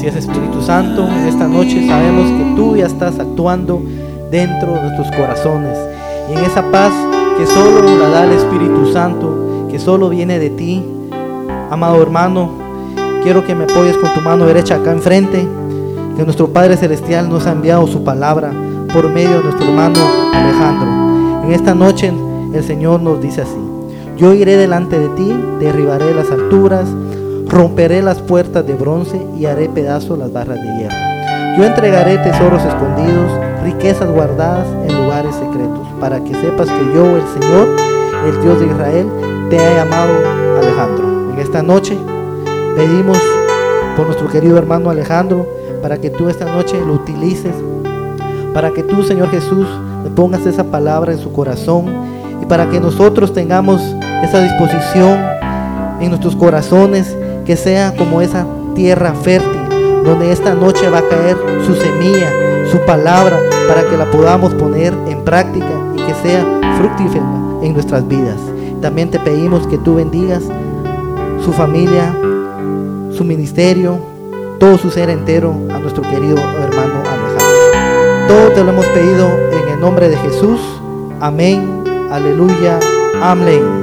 Así es, Espíritu Santo, esta noche sabemos que tú ya estás actuando dentro de nuestros corazones. Y en esa paz que solo la da el Espíritu Santo, que solo viene de ti, amado hermano, quiero que me apoyes con tu mano derecha acá enfrente, que nuestro Padre Celestial nos ha enviado su palabra por medio de nuestro hermano Alejandro. En esta noche el Señor nos dice así, yo iré delante de ti, derribaré las alturas, romperé las puertas de bronce y haré pedazos las barras de hierro. Yo entregaré tesoros escondidos, riquezas guardadas en lugares secretos, para que sepas que yo, el Señor, el Dios de Israel, te he llamado Alejandro. En esta noche pedimos por nuestro querido hermano Alejandro, para que tú esta noche lo utilices, para que tú, Señor Jesús, le pongas esa palabra en su corazón y para que nosotros tengamos esa disposición en nuestros corazones, que sea como esa tierra fértil, donde esta noche va a caer su semilla, su palabra, para que la podamos poner en práctica y que sea fructífera en nuestras vidas. También te pedimos que tú bendigas su familia, su ministerio, todo su ser entero a nuestro querido hermano Alejandro. Todo te lo hemos pedido en el nombre de Jesús. Amén. Aleluya. Amén.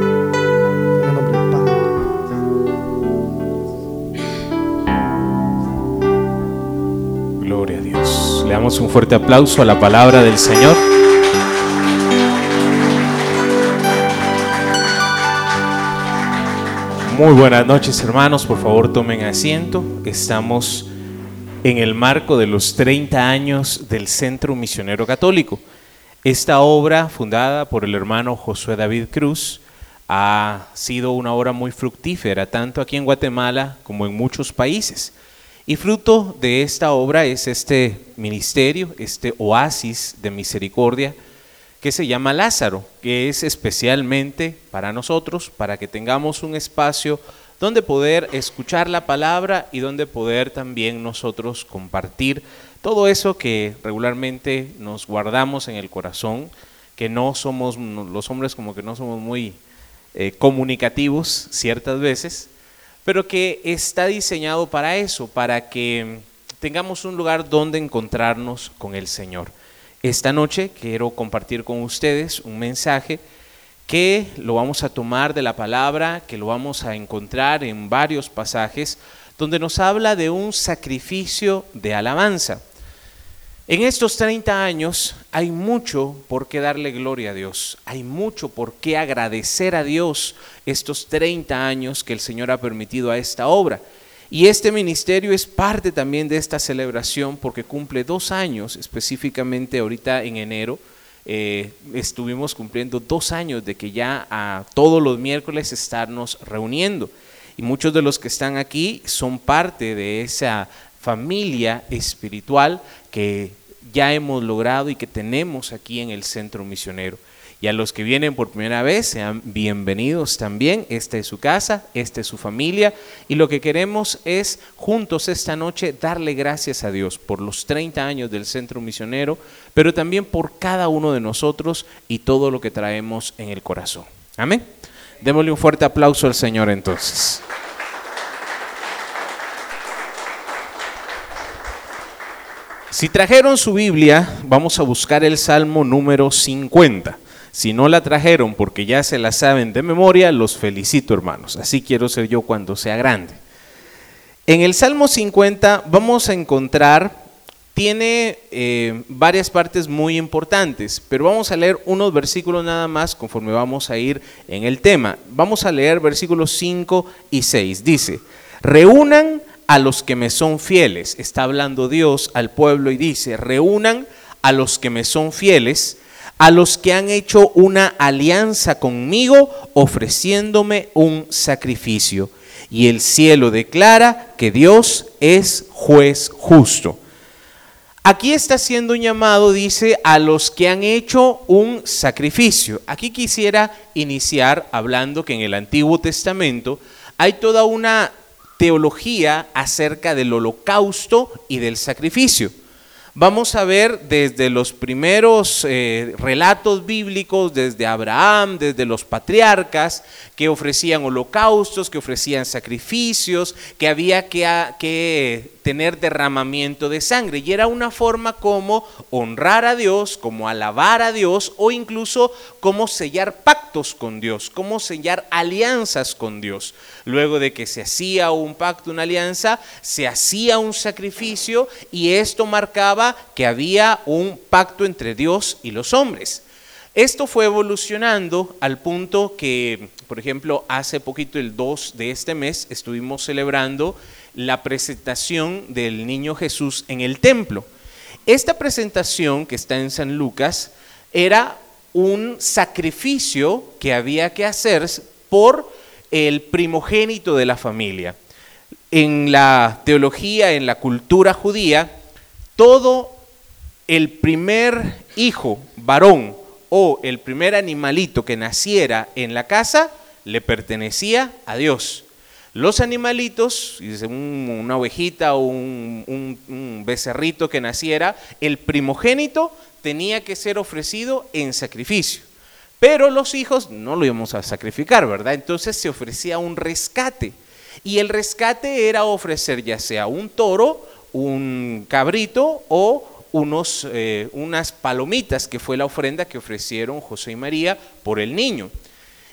Un fuerte aplauso a la palabra del Señor. Muy buenas noches hermanos, por favor tomen asiento. Estamos en el marco de los 30 años del Centro Misionero Católico. Esta obra, fundada por el hermano Josué David Cruz, ha sido una obra muy fructífera, tanto aquí en Guatemala como en muchos países. Y fruto de esta obra es este ministerio, este oasis de misericordia que se llama Lázaro, que es especialmente para nosotros, para que tengamos un espacio donde poder escuchar la palabra y donde poder también nosotros compartir todo eso que regularmente nos guardamos en el corazón, que no somos, los hombres como que no somos muy eh, comunicativos ciertas veces, pero que está diseñado para eso, para que tengamos un lugar donde encontrarnos con el Señor. Esta noche quiero compartir con ustedes un mensaje que lo vamos a tomar de la palabra, que lo vamos a encontrar en varios pasajes, donde nos habla de un sacrificio de alabanza. En estos 30 años hay mucho por qué darle gloria a Dios, hay mucho por qué agradecer a Dios estos 30 años que el Señor ha permitido a esta obra. Y este ministerio es parte también de esta celebración porque cumple dos años, específicamente ahorita en enero. eh, estuvimos cumpliendo dos años de que ya a todos los miércoles estarnos reuniendo. Y muchos de los que están aquí son parte de esa familia espiritual que ya hemos logrado y que tenemos aquí en el centro misionero. Y a los que vienen por primera vez, sean bienvenidos también. Esta es su casa, esta es su familia. Y lo que queremos es juntos esta noche darle gracias a Dios por los 30 años del centro misionero, pero también por cada uno de nosotros y todo lo que traemos en el corazón. Amén. Démosle un fuerte aplauso al Señor entonces. Si trajeron su Biblia, vamos a buscar el Salmo número 50. Si no la trajeron porque ya se la saben de memoria, los felicito hermanos. Así quiero ser yo cuando sea grande. En el Salmo 50 vamos a encontrar, tiene eh, varias partes muy importantes, pero vamos a leer unos versículos nada más conforme vamos a ir en el tema. Vamos a leer versículos 5 y 6. Dice, reúnan a los que me son fieles. Está hablando Dios al pueblo y dice, reúnan a los que me son fieles, a los que han hecho una alianza conmigo ofreciéndome un sacrificio. Y el cielo declara que Dios es juez justo. Aquí está haciendo un llamado, dice, a los que han hecho un sacrificio. Aquí quisiera iniciar hablando que en el Antiguo Testamento hay toda una teología acerca del holocausto y del sacrificio. Vamos a ver desde los primeros eh, relatos bíblicos, desde Abraham, desde los patriarcas, que ofrecían holocaustos, que ofrecían sacrificios, que había que, que tener derramamiento de sangre. Y era una forma como honrar a Dios, como alabar a Dios o incluso como sellar pactos con Dios, como sellar alianzas con Dios. Luego de que se hacía un pacto, una alianza, se hacía un sacrificio y esto marcaba que había un pacto entre Dios y los hombres. Esto fue evolucionando al punto que, por ejemplo, hace poquito, el 2 de este mes, estuvimos celebrando la presentación del niño Jesús en el templo. Esta presentación que está en San Lucas era un sacrificio que había que hacer por el primogénito de la familia. En la teología, en la cultura judía, todo el primer hijo varón o el primer animalito que naciera en la casa le pertenecía a Dios. Los animalitos, una ovejita o un, becerrito que naciera, el primogénito tenía que ser ofrecido en sacrificio. Pero los hijos no lo íbamos a sacrificar, ¿verdad? Entonces se ofrecía un rescate. Y el rescate era ofrecer ya sea un toro, un cabrito o unos, eh, unas palomitas, que fue la ofrenda que ofrecieron José y María por el niño.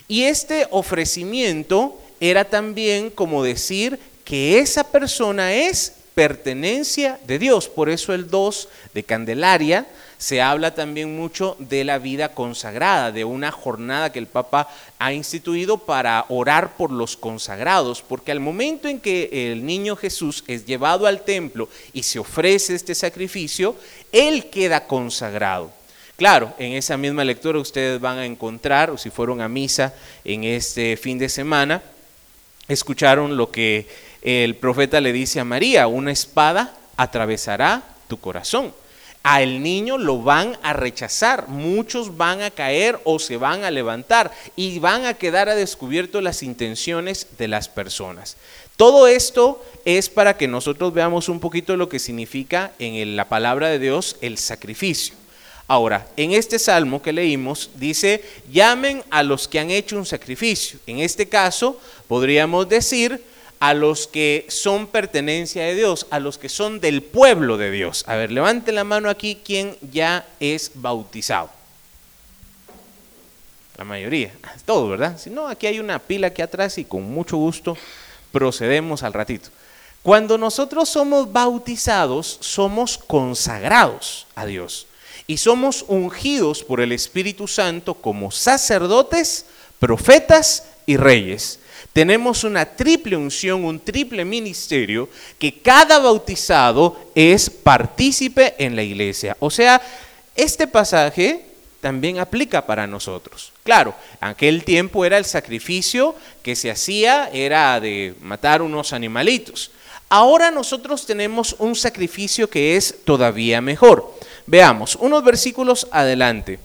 Y este ofrecimiento era también como decir que esa persona es pertenencia de Dios. Por eso el 2 de Candelaria se habla también mucho de la vida consagrada, de una jornada que el Papa ha instituido para orar por los consagrados, porque al momento en que el niño Jesús es llevado al templo y se ofrece este sacrificio, Él queda consagrado. Claro, en esa misma lectura ustedes van a encontrar, o si fueron a misa en este fin de semana, escucharon lo que el profeta le dice a María, una espada atravesará tu corazón. A el niño lo van a rechazar, muchos van a caer o se van a levantar y van a quedar a descubierto las intenciones de las personas. Todo esto es para que nosotros veamos un poquito lo que significa en la palabra de Dios el sacrificio. Ahora, en este salmo que leímos dice, llamen a los que han hecho un sacrificio. En este caso, podríamos decir a los que son pertenencia de Dios, a los que son del pueblo de Dios. A ver, levante la mano aquí quien ya es bautizado. La mayoría, todo, ¿verdad? Si no, aquí hay una pila aquí atrás y con mucho gusto procedemos al ratito. Cuando nosotros somos bautizados, somos consagrados a Dios y somos ungidos por el Espíritu Santo como sacerdotes, profetas y reyes. Tenemos una triple unción, un triple ministerio, que cada bautizado es partícipe en la iglesia. O sea, este pasaje también aplica para nosotros. Claro, aquel tiempo era el sacrificio que se hacía, era de matar unos animalitos. Ahora nosotros tenemos un sacrificio que es todavía mejor. Veamos, unos versículos adelante.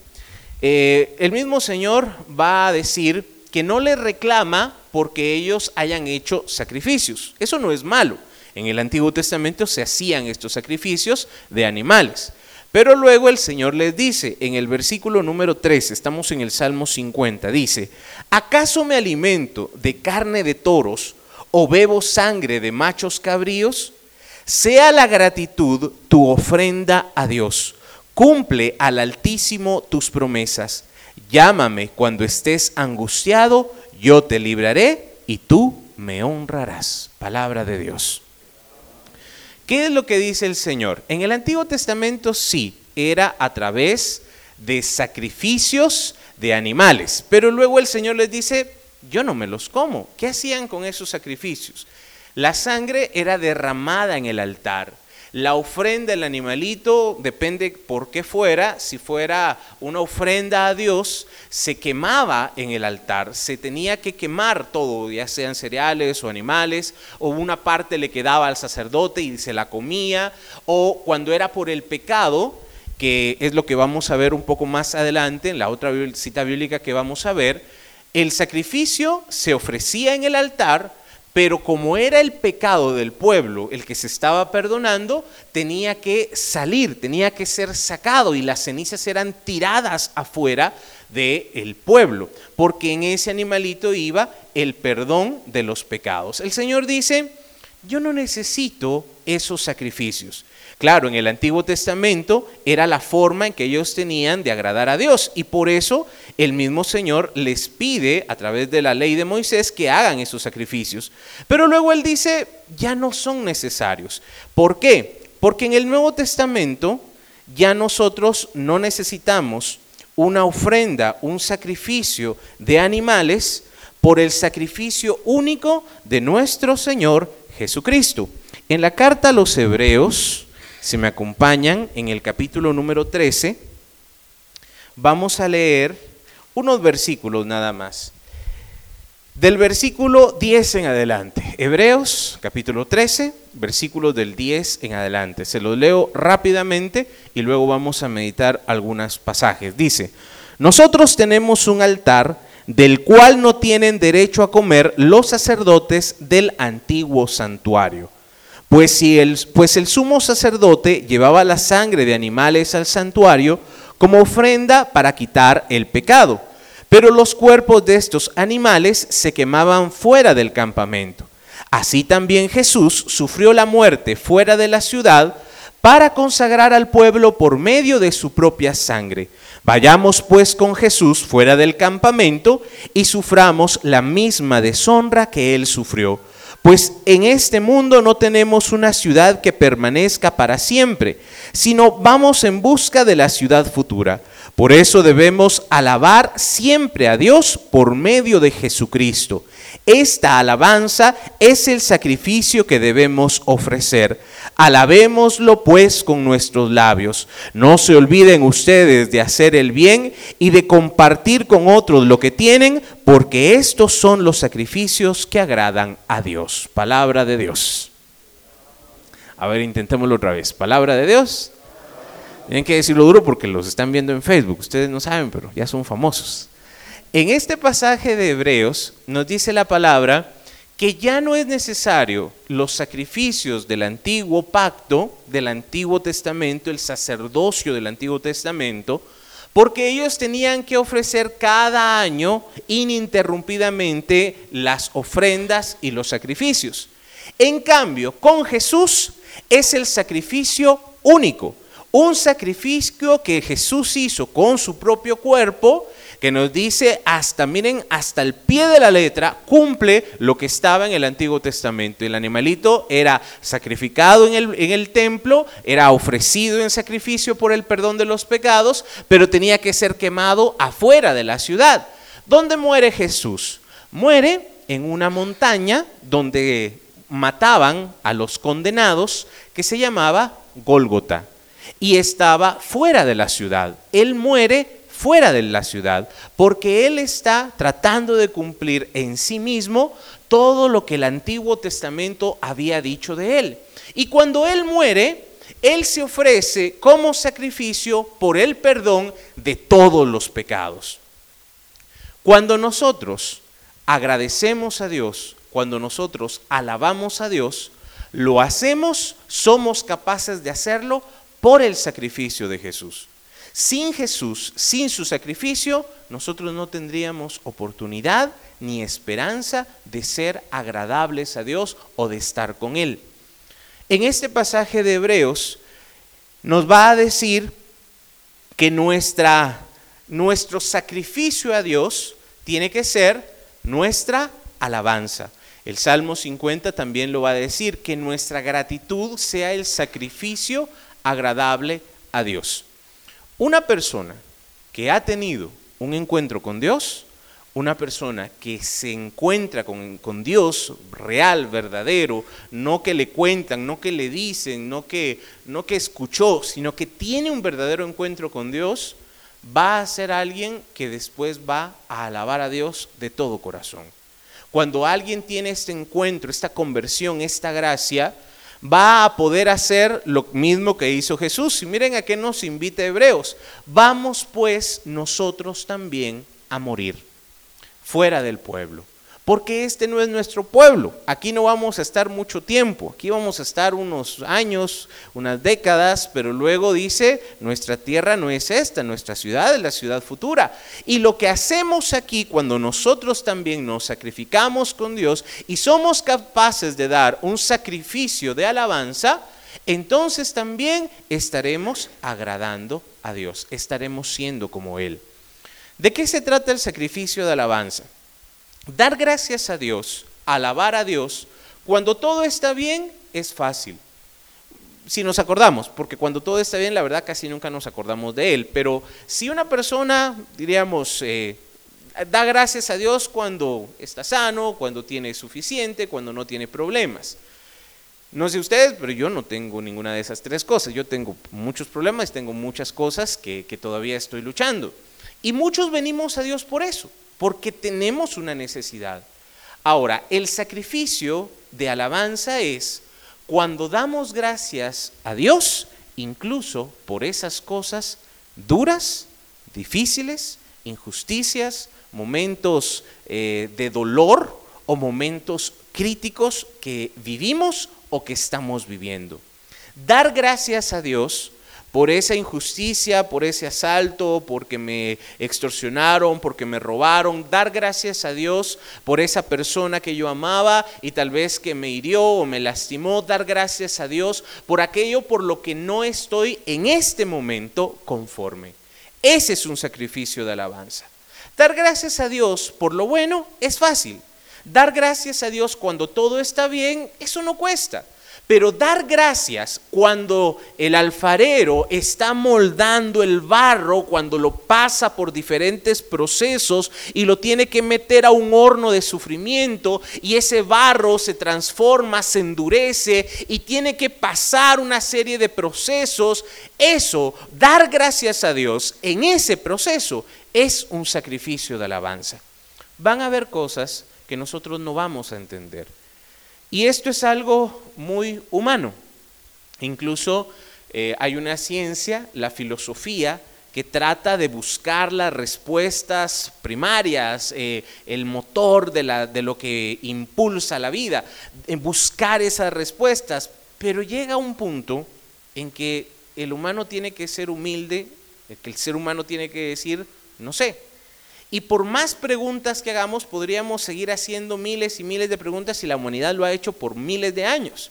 Eh, el mismo Señor va a decir que no le reclama porque ellos hayan hecho sacrificios. Eso no es malo. En el Antiguo Testamento se hacían estos sacrificios de animales. Pero luego el Señor les dice, en el versículo número 3, estamos en el Salmo 50, dice, ¿acaso me alimento de carne de toros o bebo sangre de machos cabríos? Sea la gratitud tu ofrenda a Dios. Cumple al Altísimo tus promesas. Llámame cuando estés angustiado, yo te libraré y tú me honrarás. Palabra de Dios. ¿Qué es lo que dice el Señor? En el Antiguo Testamento sí, era a través de sacrificios de animales, pero luego el Señor les dice, yo no me los como. ¿Qué hacían con esos sacrificios? La sangre era derramada en el altar. La ofrenda del animalito, depende por qué fuera, si fuera una ofrenda a Dios, se quemaba en el altar, se tenía que quemar todo, ya sean cereales o animales, o una parte le quedaba al sacerdote y se la comía, o cuando era por el pecado, que es lo que vamos a ver un poco más adelante en la otra cita bíblica que vamos a ver, el sacrificio se ofrecía en el altar, pero como era el pecado del pueblo el que se estaba perdonando, tenía que salir, tenía que ser sacado y las cenizas eran tiradas afuera del pueblo, porque en ese animalito iba el perdón de los pecados. El Señor dice, yo no necesito esos sacrificios. Claro, en el Antiguo Testamento era la forma en que ellos tenían de agradar a Dios y por eso el mismo Señor les pide a través de la ley de Moisés que hagan esos sacrificios. Pero luego Él dice, ya no son necesarios. ¿Por qué? Porque en el Nuevo Testamento ya nosotros no necesitamos una ofrenda, un sacrificio de animales por el sacrificio único de nuestro Señor Jesucristo. En la carta a los Hebreos, si me acompañan en el capítulo número 13, vamos a leer unos versículos nada más. Del versículo 10 en adelante, Hebreos capítulo 13, versículos del 10 en adelante. Se los leo rápidamente y luego vamos a meditar algunos pasajes. Dice, nosotros tenemos un altar del cual no tienen derecho a comer los sacerdotes del antiguo santuario pues, si el, pues el sumo sacerdote llevaba la sangre de animales al santuario como ofrenda para quitar el pecado, pero los cuerpos de estos animales se quemaban fuera del campamento. Así también Jesús sufrió la muerte fuera de la ciudad para consagrar al pueblo por medio de su propia sangre. Vayamos pues con Jesús fuera del campamento y suframos la misma deshonra que él sufrió pues en este mundo no tenemos una ciudad que permanezca para siempre, sino vamos en busca de la ciudad futura. Por eso debemos alabar siempre a Dios por medio de Jesucristo. Esta alabanza es el sacrificio que debemos ofrecer. Alabémoslo pues con nuestros labios. No se olviden ustedes de hacer el bien y de compartir con otros lo que tienen, porque estos son los sacrificios que agradan a Dios. Palabra de Dios. A ver, intentémoslo otra vez. Palabra de Dios. Tienen que decirlo duro porque los están viendo en Facebook. Ustedes no saben, pero ya son famosos. En este pasaje de Hebreos nos dice la palabra que ya no es necesario los sacrificios del antiguo pacto, del Antiguo Testamento, el sacerdocio del Antiguo Testamento, porque ellos tenían que ofrecer cada año ininterrumpidamente las ofrendas y los sacrificios. En cambio, con Jesús es el sacrificio único, un sacrificio que Jesús hizo con su propio cuerpo que nos dice hasta, miren, hasta el pie de la letra, cumple lo que estaba en el Antiguo Testamento. El animalito era sacrificado en el, en el templo, era ofrecido en sacrificio por el perdón de los pecados, pero tenía que ser quemado afuera de la ciudad. ¿Dónde muere Jesús? Muere en una montaña donde mataban a los condenados que se llamaba Gólgota y estaba fuera de la ciudad. Él muere fuera de la ciudad, porque Él está tratando de cumplir en sí mismo todo lo que el Antiguo Testamento había dicho de Él. Y cuando Él muere, Él se ofrece como sacrificio por el perdón de todos los pecados. Cuando nosotros agradecemos a Dios, cuando nosotros alabamos a Dios, lo hacemos, somos capaces de hacerlo por el sacrificio de Jesús. Sin Jesús, sin su sacrificio, nosotros no tendríamos oportunidad ni esperanza de ser agradables a Dios o de estar con Él. En este pasaje de Hebreos nos va a decir que nuestra, nuestro sacrificio a Dios tiene que ser nuestra alabanza. El Salmo 50 también lo va a decir, que nuestra gratitud sea el sacrificio agradable a Dios. Una persona que ha tenido un encuentro con Dios, una persona que se encuentra con, Dios real, verdadero, no que le cuentan, no que le dicen, no que, no que escuchó, sino que tiene un verdadero encuentro con Dios, va a ser alguien que después va a alabar a Dios de todo corazón. Cuando alguien tiene este encuentro, esta conversión, esta gracia, va a poder hacer lo mismo que hizo Jesús. Y miren a qué nos invita Hebreos. Vamos pues nosotros también a morir fuera del pueblo. Porque este no es nuestro pueblo. Aquí no vamos a estar mucho tiempo, aquí vamos a estar unos años, unas décadas, pero luego dice, nuestra tierra no es esta, nuestra ciudad es la ciudad futura. Y lo que hacemos aquí cuando nosotros también nos sacrificamos con Dios y somos capaces de dar un sacrificio de alabanza, entonces también estaremos agradando a Dios, estaremos siendo como Él. ¿De qué se trata el sacrificio de alabanza? Dar gracias a Dios, alabar a Dios, cuando todo está bien, es fácil. Si nos acordamos, porque cuando todo está bien, la verdad casi nunca nos acordamos de Él, pero si una persona, diríamos, eh, da gracias a Dios cuando está sano, cuando tiene suficiente, cuando no tiene problemas. No sé ustedes, pero yo no tengo ninguna de esas tres cosas. Yo tengo muchos problemas, tengo muchas cosas que, que todavía estoy luchando. Y muchos venimos a Dios por eso porque tenemos una necesidad. Ahora, el sacrificio de alabanza es cuando damos gracias a Dios, incluso por esas cosas duras, difíciles, injusticias, momentos eh, de dolor o momentos críticos que vivimos o que estamos viviendo. Dar gracias a Dios por esa injusticia, por ese asalto, porque me extorsionaron, porque me robaron, dar gracias a Dios por esa persona que yo amaba y tal vez que me hirió o me lastimó, dar gracias a Dios por aquello por lo que no estoy en este momento conforme. Ese es un sacrificio de alabanza. Dar gracias a Dios por lo bueno es fácil. Dar gracias a Dios cuando todo está bien, eso no cuesta. Pero dar gracias cuando el alfarero está moldando el barro, cuando lo pasa por diferentes procesos y lo tiene que meter a un horno de sufrimiento y ese barro se transforma, se endurece y tiene que pasar una serie de procesos, eso, dar gracias a Dios en ese proceso es un sacrificio de alabanza. Van a haber cosas que nosotros no vamos a entender y esto es algo muy humano. Incluso eh, hay una ciencia, la filosofía, que trata de buscar las respuestas primarias, eh, el motor de, la, de, lo que impulsa la vida, en buscar esas respuestas. Pero llega un punto en que el humano tiene que ser humilde, que el ser humano tiene que decir, no sé, y por más preguntas que hagamos, podríamos seguir haciendo miles y miles de preguntas y la humanidad lo ha hecho por miles de años.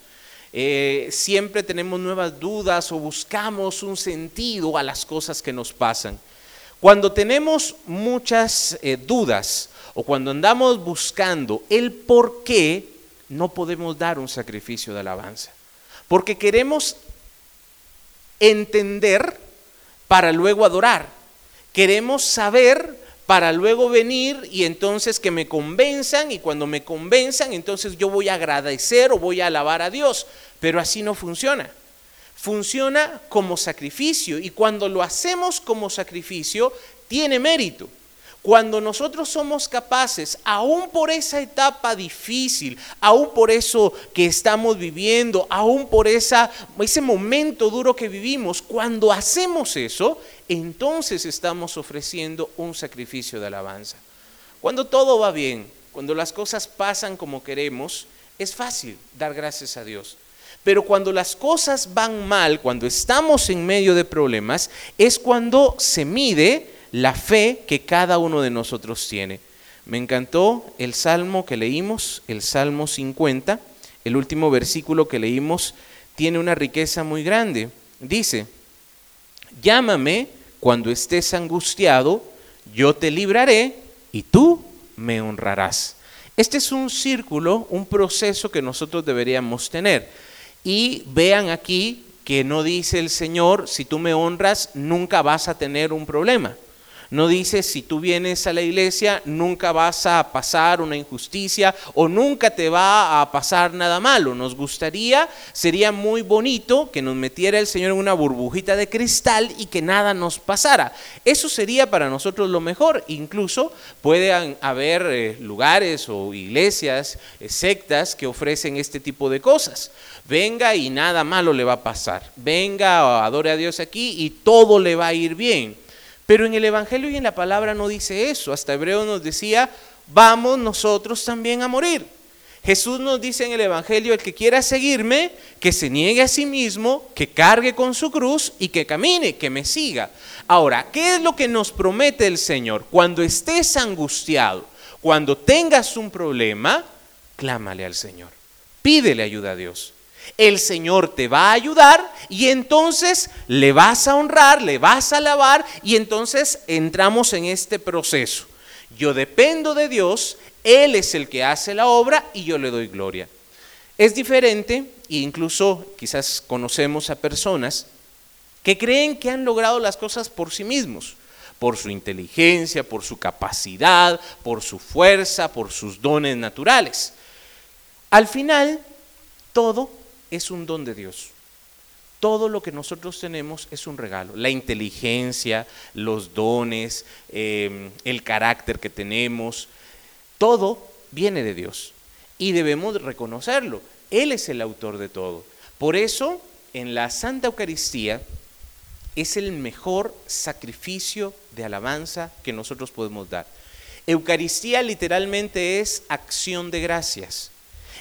Eh, siempre tenemos nuevas dudas o buscamos un sentido a las cosas que nos pasan. Cuando tenemos muchas eh, dudas o cuando andamos buscando el por qué, no podemos dar un sacrificio de alabanza. Porque queremos entender para luego adorar. Queremos saber para luego venir y entonces que me convenzan y cuando me convenzan entonces yo voy a agradecer o voy a alabar a Dios. Pero así no funciona. Funciona como sacrificio y cuando lo hacemos como sacrificio tiene mérito. Cuando nosotros somos capaces, aún por esa etapa difícil, aún por eso que estamos viviendo, aún por ese momento duro que vivimos, cuando hacemos eso, entonces estamos ofreciendo un sacrificio de alabanza. Cuando todo va bien, cuando las cosas pasan como queremos, es fácil dar gracias a Dios. Pero cuando las cosas van mal, cuando estamos en medio de problemas, es cuando se mide la fe que cada uno de nosotros tiene. Me encantó el salmo que leímos, el Salmo 50, el último versículo que leímos tiene una riqueza muy grande. Dice, llámame cuando estés angustiado, yo te libraré y tú me honrarás. Este es un círculo, un proceso que nosotros deberíamos tener. Y vean aquí que no dice el Señor, si tú me honras, nunca vas a tener un problema. No dice, si tú vienes a la iglesia, nunca vas a pasar una injusticia o nunca te va a pasar nada malo. Nos gustaría, sería muy bonito que nos metiera el Señor en una burbujita de cristal y que nada nos pasara. Eso sería para nosotros lo mejor. Incluso pueden haber eh, lugares o iglesias, eh, sectas que ofrecen este tipo de cosas. Venga y nada malo le va a pasar. Venga, adore a Dios aquí y todo le va a ir bien. Pero en el Evangelio y en la palabra no dice eso. Hasta Hebreo nos decía, vamos nosotros también a morir. Jesús nos dice en el Evangelio, el que quiera seguirme, que se niegue a sí mismo, que cargue con su cruz y que camine, que me siga. Ahora, ¿qué es lo que nos promete el Señor? Cuando estés angustiado, cuando tengas un problema, clámale al Señor, pídele ayuda a Dios. El Señor te va a ayudar y entonces le vas a honrar, le vas a alabar y entonces entramos en este proceso. Yo dependo de Dios, Él es el que hace la obra y yo le doy gloria. Es diferente, e incluso quizás conocemos a personas que creen que han logrado las cosas por sí mismos, por su inteligencia, por su capacidad, por su fuerza, por sus dones naturales. Al final, todo es un don de Dios. Todo lo que nosotros tenemos es un regalo. La inteligencia, los dones, em, el carácter que tenemos, todo viene de Dios. Y debemos reconocerlo. Él es el autor de todo. Por eso, en la Santa Eucaristía es el mejor sacrificio de alabanza que nosotros podemos dar. Eucaristía literalmente es acción de gracias.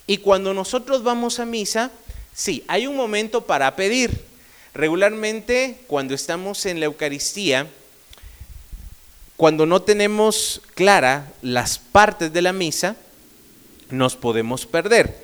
Y cuando nosotros vamos a misa, Sí, hay un momento para pedir. Regularmente cuando estamos en la Eucaristía, cuando no tenemos clara las partes de la misa, nos podemos perder.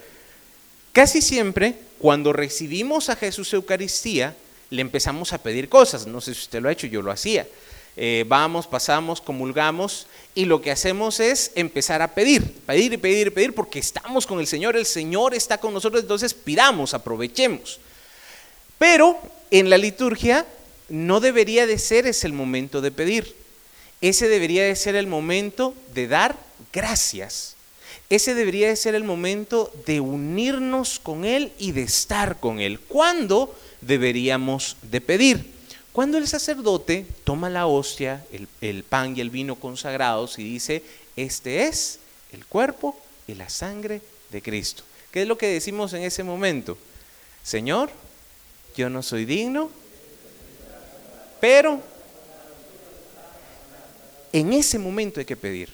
Casi siempre, cuando recibimos a Jesús Eucaristía, le empezamos a pedir cosas. No sé si usted lo ha hecho, yo lo hacía. Eh, vamos, pasamos, comulgamos y lo que hacemos es empezar a pedir, pedir y pedir y pedir porque estamos con el Señor, el Señor está con nosotros, entonces pidamos, aprovechemos. Pero en la liturgia no debería de ser ese el momento de pedir, ese debería de ser el momento de dar gracias. Ese debería de ser el momento de unirnos con Él y de estar con Él. ¿Cuándo deberíamos de pedir? Cuando el sacerdote toma la hostia, el, pan y el vino consagrados y dice, este es el cuerpo y la sangre de Cristo. ¿Qué es lo que decimos en ese momento? Señor, yo no soy digno, pero en ese momento hay que pedir.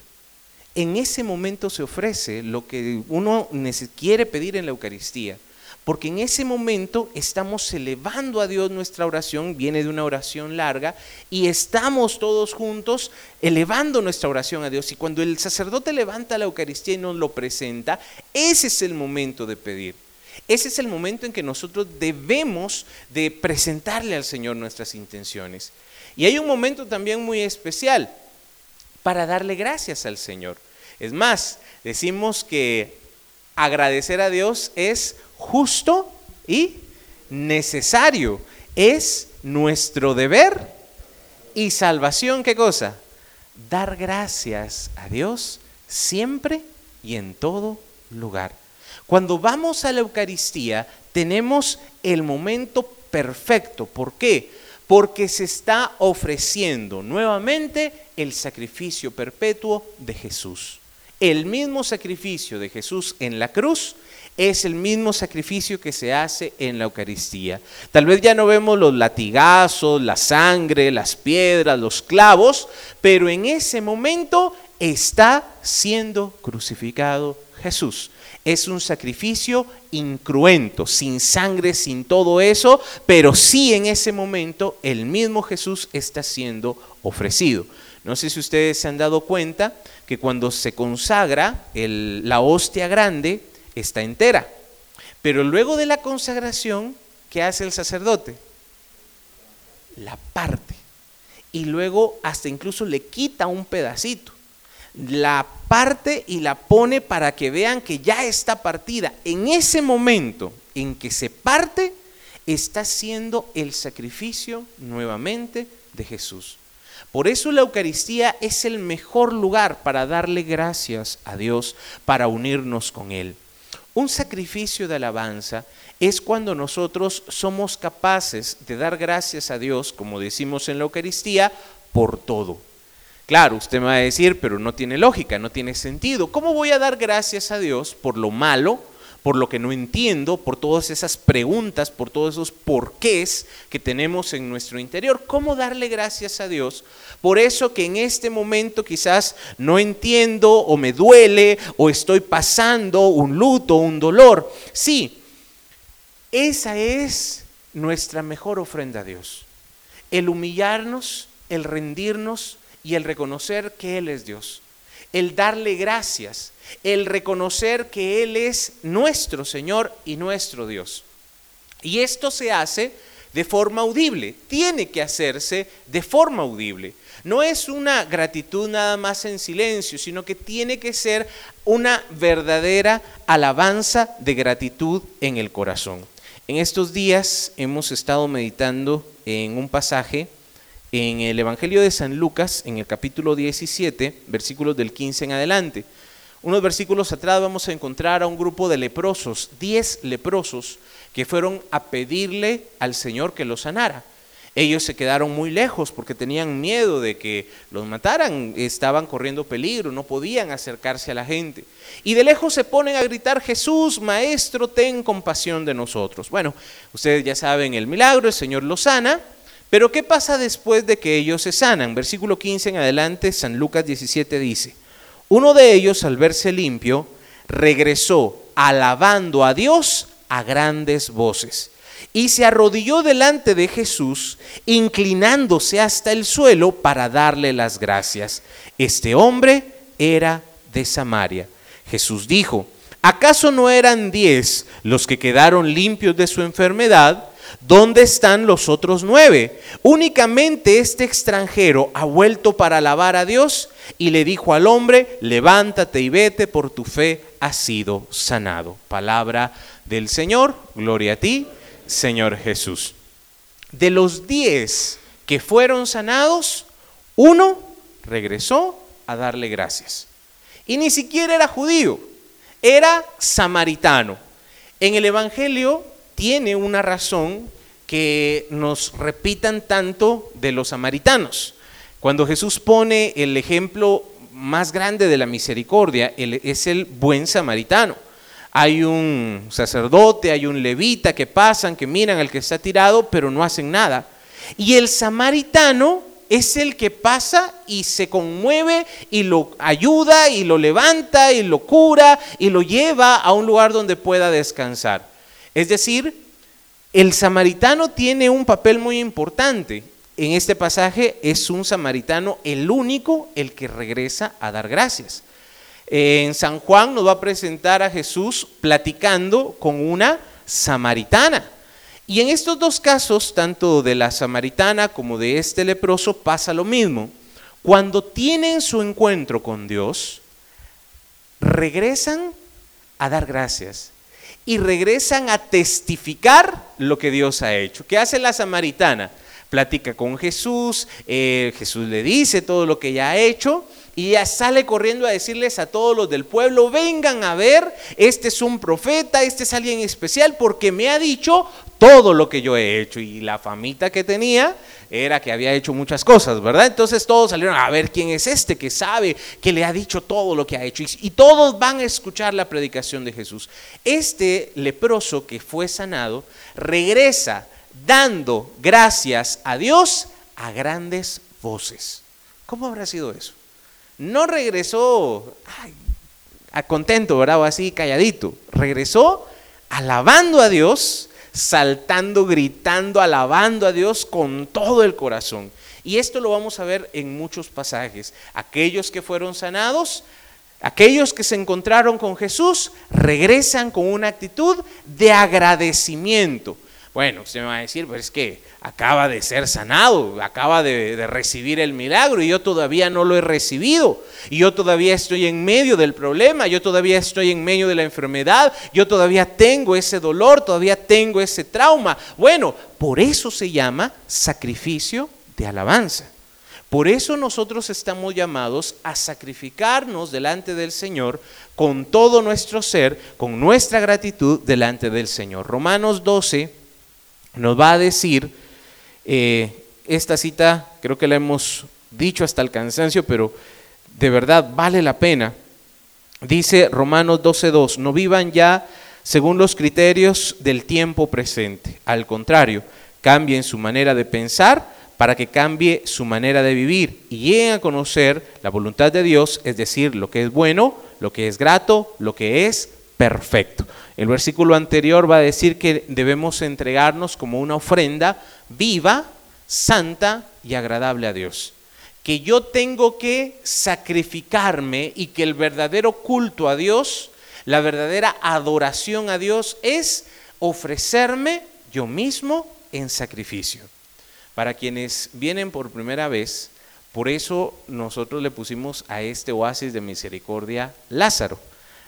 En ese momento se ofrece lo que uno quiere pedir en la Eucaristía. Porque en ese momento estamos elevando a Dios nuestra oración, viene de una oración larga, y estamos todos juntos elevando nuestra oración a Dios. Y cuando el sacerdote levanta la Eucaristía y nos lo presenta, ese es el momento de pedir. Ese es el momento en que nosotros debemos de presentarle al Señor nuestras intenciones. Y hay un momento también muy especial para darle gracias al Señor. Es más, decimos que agradecer a Dios es justo y necesario. Es nuestro deber y salvación, ¿qué cosa? Dar gracias a Dios siempre y en todo lugar. Cuando vamos a la Eucaristía tenemos el momento perfecto. ¿Por qué? Porque se está ofreciendo nuevamente el sacrificio perpetuo de Jesús. El mismo sacrificio de Jesús en la cruz es el mismo sacrificio que se hace en la Eucaristía. Tal vez ya no vemos los latigazos, la sangre, las piedras, los clavos, pero en ese momento está siendo crucificado Jesús. Es un sacrificio incruento, sin sangre, sin todo eso, pero sí en ese momento el mismo Jesús está siendo ofrecido. No sé si ustedes se han dado cuenta que cuando se consagra la hostia grande, está entera. Pero luego de la consagración, ¿qué hace el sacerdote? La parte. Y luego hasta incluso le quita un pedacito. La parte y la pone para que vean que ya está partida. En ese momento en que se parte, está siendo el sacrificio nuevamente de Jesús. Por eso la Eucaristía es el mejor lugar para darle gracias a Dios, para unirnos con Él. Un sacrificio de alabanza es cuando nosotros somos capaces de dar gracias a Dios, como decimos en la Eucaristía, por todo. Claro, usted me va a decir, pero no tiene lógica, no tiene sentido. ¿Cómo voy a dar gracias a Dios por lo malo, por lo que no entiendo, por todas esas preguntas, por todos esos porqués que tenemos en nuestro interior. ¿Cómo darle gracias a Dios? Por eso que en este momento quizás no entiendo o me duele o estoy pasando un luto, un dolor. Sí, esa es nuestra mejor ofrenda a Dios. El humillarnos, el rendirnos y el reconocer que Él es Dios. El darle gracias el reconocer que Él es nuestro Señor y nuestro Dios. Y esto se hace de forma audible, tiene que hacerse de forma audible. No es una gratitud nada más en silencio, sino que tiene que ser una verdadera alabanza de gratitud en el corazón. En estos días hemos estado meditando en un pasaje en el Evangelio de San Lucas, en el capítulo 17, versículos del 15 en adelante. Unos versículos atrás vamos a encontrar a un grupo de leprosos, diez leprosos, que fueron a pedirle al Señor que los sanara. Ellos se quedaron muy lejos porque tenían miedo de que los mataran, estaban corriendo peligro, no podían acercarse a la gente. Y de lejos se ponen a gritar, Jesús, Maestro, ten compasión de nosotros. Bueno, ustedes ya saben el milagro, el Señor los sana, pero ¿qué pasa después de que ellos se sanan? Versículo 15 en adelante, San Lucas 17 dice, uno de ellos, al verse limpio, regresó alabando a Dios a grandes voces y se arrodilló delante de Jesús, inclinándose hasta el suelo para darle las gracias. Este hombre era de Samaria. Jesús dijo, ¿acaso no eran diez los que quedaron limpios de su enfermedad? ¿Dónde están los otros nueve? Únicamente este extranjero ha vuelto para alabar a Dios y le dijo al hombre, levántate y vete, por tu fe has sido sanado. Palabra del Señor, gloria a ti, Señor Jesús. De los diez que fueron sanados, uno regresó a darle gracias. Y ni siquiera era judío, era samaritano. En el Evangelio tiene una razón que nos repitan tanto de los samaritanos. Cuando Jesús pone el ejemplo más grande de la misericordia, es el buen samaritano. Hay un sacerdote, hay un levita que pasan, que miran al que está tirado, pero no hacen nada. Y el samaritano es el que pasa y se conmueve y lo ayuda y lo levanta y lo cura y lo lleva a un lugar donde pueda descansar. Es decir, el samaritano tiene un papel muy importante. En este pasaje es un samaritano el único el que regresa a dar gracias. En San Juan nos va a presentar a Jesús platicando con una samaritana. Y en estos dos casos, tanto de la samaritana como de este leproso, pasa lo mismo. Cuando tienen su encuentro con Dios, regresan a dar gracias y regresan a testificar lo que Dios ha hecho. ¿Qué hace la samaritana? Platica con Jesús, eh, Jesús le dice todo lo que ella ha hecho y sale corriendo a decirles a todos los del pueblo, vengan a ver, este es un profeta, este es alguien especial porque me ha dicho todo lo que yo he hecho. Y la famita que tenía era que había hecho muchas cosas, ¿verdad? Entonces todos salieron a ver quién es este que sabe, que le ha dicho todo lo que ha hecho. Y, todos van a escuchar la predicación de Jesús. Este leproso que fue sanado regresa dando gracias a Dios a grandes voces. ¿Cómo habrá sido eso? No regresó a contento, ¿verdad? Así calladito. Regresó alabando a Dios saltando, gritando, alabando a Dios con todo el corazón. Y esto lo vamos a ver en muchos pasajes. Aquellos que fueron sanados, aquellos que se encontraron con Jesús, regresan con una actitud de agradecimiento. Bueno, usted me va a decir, pero es que acaba de ser sanado, acaba de, recibir el milagro y yo todavía no lo he recibido. Y yo todavía estoy en medio del problema, yo todavía estoy en medio de la enfermedad, yo todavía tengo ese dolor, todavía tengo ese trauma. Bueno, por eso se llama sacrificio de alabanza. Por eso nosotros estamos llamados a sacrificarnos delante del Señor con todo nuestro ser, con nuestra gratitud delante del Señor. Romanos 12 nos va a decir, eh, esta cita creo que la hemos dicho hasta el cansancio, pero de verdad vale la pena. Dice Romanos 12.2, no vivan ya según los criterios del tiempo presente. Al contrario, cambien su manera de pensar para que cambie su manera de vivir y lleguen a conocer la voluntad de Dios, es decir, lo que es bueno, lo que es grato, lo que es perfecto. El versículo anterior va a decir que debemos entregarnos como una ofrenda viva, santa y agradable a Dios. Que yo tengo que sacrificarme y que el verdadero culto a Dios, la verdadera adoración a Dios es ofrecerme yo mismo en sacrificio. Para quienes vienen por primera vez, por eso nosotros le pusimos a este oasis de misericordia Lázaro.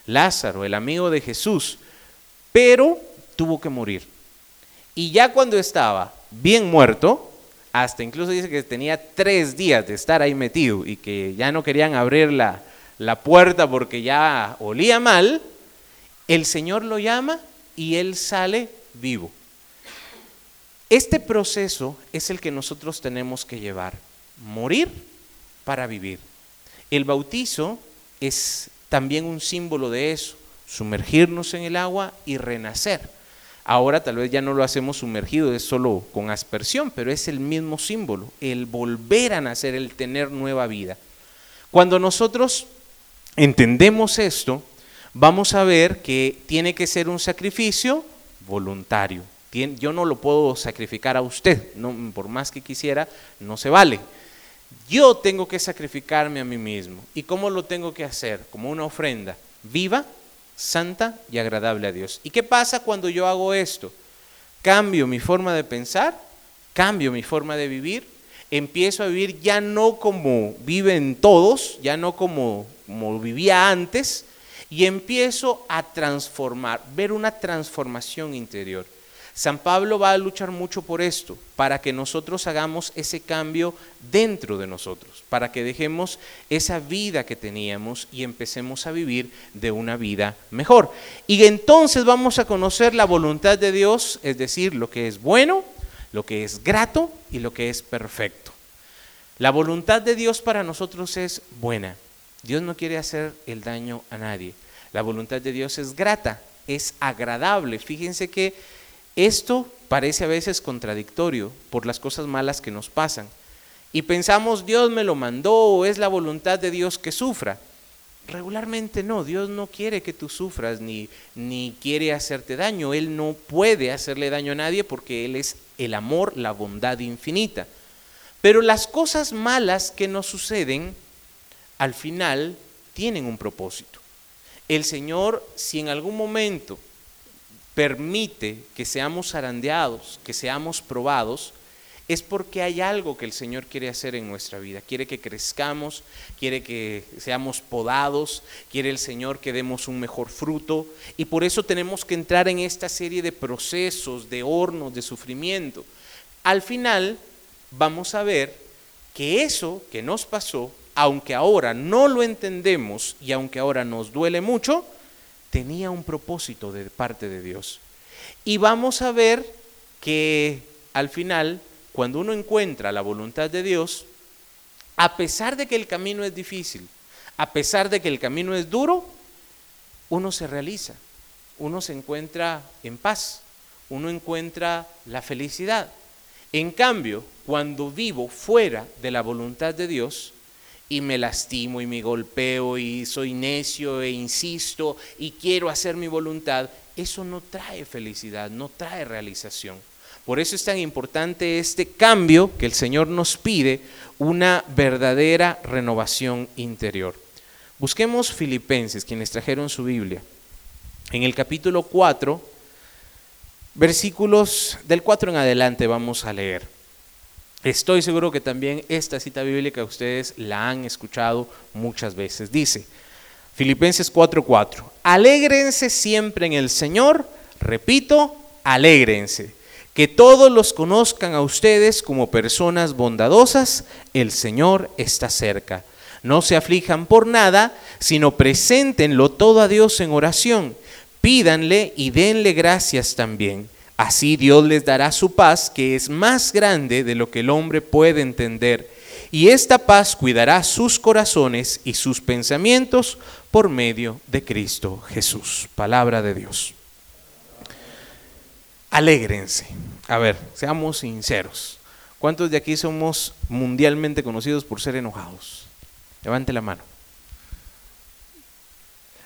Lázaro, el amigo de Jesús, pero tuvo que morir. Y ya cuando estaba bien muerto, hasta incluso dice que tenía tres días de estar ahí metido y que ya no querían abrir la, la puerta porque ya olía mal, el Señor lo llama y él sale vivo. Este proceso es el que nosotros tenemos que llevar, morir para vivir. El bautizo es también un símbolo de eso, sumergirnos en el agua y renacer. Ahora tal vez ya no lo hacemos sumergido, es solo con aspersión, pero es el mismo símbolo, el volver a nacer, el tener nueva vida. Cuando nosotros entendemos esto, vamos a ver que tiene que ser un sacrificio voluntario. Yo no lo puedo sacrificar a usted, no, por más que quisiera, no se vale. Yo tengo que sacrificarme a mí mismo. ¿Y cómo lo tengo que hacer? Como una ofrenda viva, santa y agradable a Dios. ¿Y qué pasa cuando yo hago esto? Cambio mi forma de pensar, cambio mi forma de vivir, empiezo a vivir ya no como viven todos, ya no como, vivía antes, y empiezo a transformar, ver una transformación interior. San Pablo va a luchar mucho por esto, para que nosotros hagamos ese cambio dentro de nosotros, para que dejemos esa vida que teníamos y empecemos a vivir de una vida mejor. Y entonces vamos a conocer la voluntad de Dios, es decir, lo que es bueno, lo que es grato y lo que es perfecto. La voluntad de Dios para nosotros es buena. Dios no quiere hacer el daño a nadie. La voluntad de Dios es grata, es agradable. Fíjense que esto parece a veces contradictorio por las cosas malas que nos pasan. Y pensamos, Dios me lo mandó o es la voluntad de Dios que sufra. Regularmente no, Dios no quiere que tú sufras ni, ni quiere hacerte daño. Él no puede hacerle daño a nadie porque Él es el amor, la bondad infinita. Pero las cosas malas que nos suceden, al final, tienen un propósito. El Señor, si en algún momento permite que seamos zarandeados, que seamos probados, es porque hay algo que el Señor quiere hacer en nuestra vida. Quiere que crezcamos, quiere que seamos podados, quiere el Señor que demos un mejor fruto. Y por eso tenemos que entrar en esta serie de procesos, de hornos, de sufrimiento. Al final vamos a ver que eso que nos pasó, aunque ahora no lo entendemos y aunque ahora nos duele mucho, tenía un propósito de parte de Dios. Y vamos a ver que al final, cuando uno encuentra la voluntad de Dios, a pesar de que el camino es difícil, a pesar de que el camino es duro, uno se realiza, uno se encuentra en paz, uno encuentra la felicidad. En cambio, cuando vivo fuera de la voluntad de Dios, y me lastimo y me golpeo y soy necio e insisto y quiero hacer mi voluntad, eso no trae felicidad, no trae realización. Por eso es tan importante este cambio que el Señor nos pide, una verdadera renovación interior. Busquemos Filipenses, quienes trajeron su Biblia. En el capítulo 4, versículos del 4 en adelante vamos a leer. Estoy seguro que también esta cita bíblica ustedes la han escuchado muchas veces. Dice, Filipenses 4:4, alégrense siempre en el Señor, repito, alégrense. Que todos los conozcan a ustedes como personas bondadosas, el Señor está cerca. No se aflijan por nada, sino preséntenlo todo a Dios en oración. Pídanle y denle gracias también Así Dios les dará su paz, que es más grande de lo que el hombre puede entender. Y esta paz cuidará sus corazones y sus pensamientos por medio de Cristo Jesús. Palabra de Dios. Alégrense. A ver, seamos sinceros. ¿Cuántos de aquí somos mundialmente conocidos por ser enojados? Levante la mano.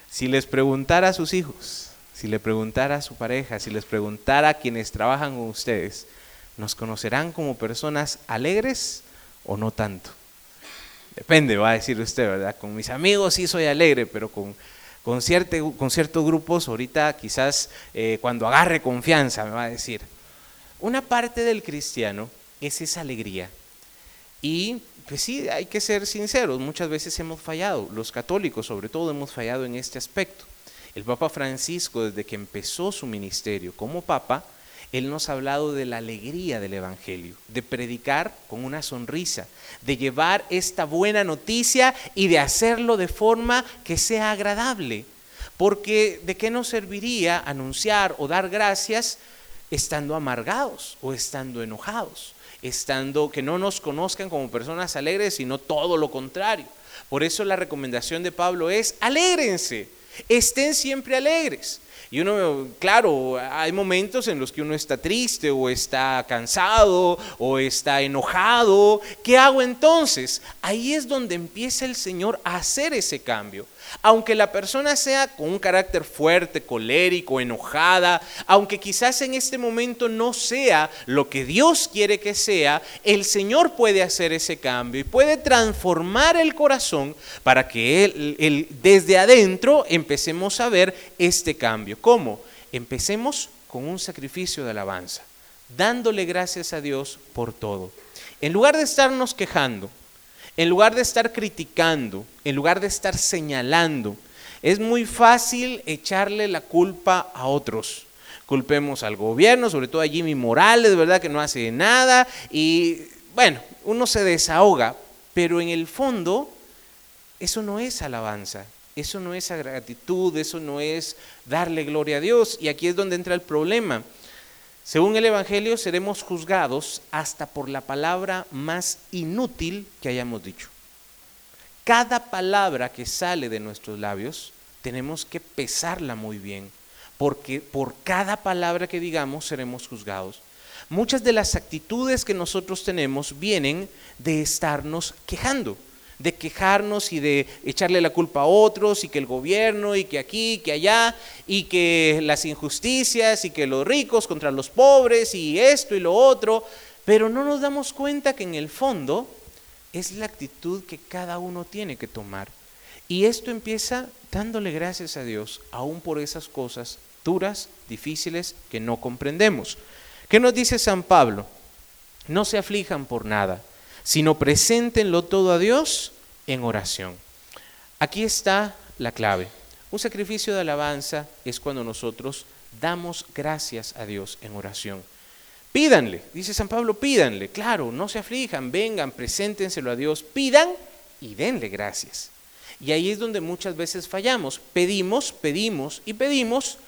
Si les preguntara a sus hijos, si le preguntara a su pareja, si les preguntara a quienes trabajan con ustedes, ¿nos conocerán como personas alegres o no tanto? Depende, va a decir usted, ¿verdad? Con mis amigos sí soy alegre, pero con, con, con ciertos grupos, ahorita quizás eh, cuando agarre confianza, me va a decir. Una parte del cristiano es esa alegría. Y pues sí, hay que ser sinceros, muchas veces hemos fallado, los católicos sobre todo hemos fallado en este aspecto. El Papa Francisco, desde que empezó su ministerio como Papa, él nos ha hablado de la alegría del Evangelio, de predicar con una sonrisa, de llevar esta buena noticia y de hacerlo de forma que sea agradable. Porque ¿de qué nos serviría anunciar o dar gracias estando amargados o estando enojados? estando, que no nos conozcan como personas alegres, sino todo lo contrario. Por eso la recomendación de Pablo es, alégrense, estén siempre alegres. Y uno, claro, hay momentos en los que uno está triste o está cansado o está enojado. ¿Qué hago entonces? Ahí es donde empieza el Señor a hacer ese cambio. Aunque la persona sea con un carácter fuerte, colérico, enojada, aunque quizás en este momento no sea lo que Dios quiere que sea, el Señor puede hacer ese cambio y puede transformar el corazón para que él, desde adentro empecemos a ver este cambio. ¿Cómo? Empecemos con un sacrificio de alabanza, dándole gracias a Dios por todo. En lugar de estarnos quejando, en lugar de estar criticando, en lugar de estar señalando, es muy fácil echarle la culpa a otros. Culpemos al gobierno, sobre todo a Jimmy Morales, ¿verdad? Que no hace nada. Y bueno, uno se desahoga, pero en el fondo eso no es alabanza, eso no es gratitud, eso no es darle gloria a Dios. Y aquí es donde entra el problema. Según el Evangelio seremos juzgados hasta por la palabra más inútil que hayamos dicho. Cada palabra que sale de nuestros labios tenemos que pesarla muy bien, porque por cada palabra que digamos seremos juzgados. Muchas de las actitudes que nosotros tenemos vienen de estarnos quejando de quejarnos y de echarle la culpa a otros y que el gobierno y que aquí, que allá y que las injusticias y que los ricos contra los pobres y esto y lo otro, pero no nos damos cuenta que en el fondo es la actitud que cada uno tiene que tomar. Y esto empieza dándole gracias a Dios, aún por esas cosas duras, difíciles, que no comprendemos. ¿Qué nos dice San Pablo? No se aflijan por nada sino preséntenlo todo a Dios en oración. Aquí está la clave. Un sacrificio de alabanza es cuando nosotros damos gracias a Dios en oración. Pídanle, dice San Pablo, pídanle, claro, no se aflijan, vengan, preséntenselo a Dios, pidan y denle gracias. Y ahí es donde muchas veces fallamos. Pedimos, pedimos y pedimos,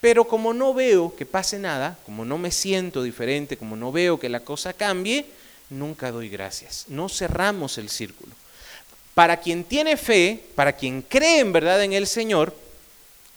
pero como no veo que pase nada, como no me siento diferente, como no veo que la cosa cambie, nunca doy gracias. No cerramos el círculo. Para quien tiene fe, para quien cree en verdad en el Señor,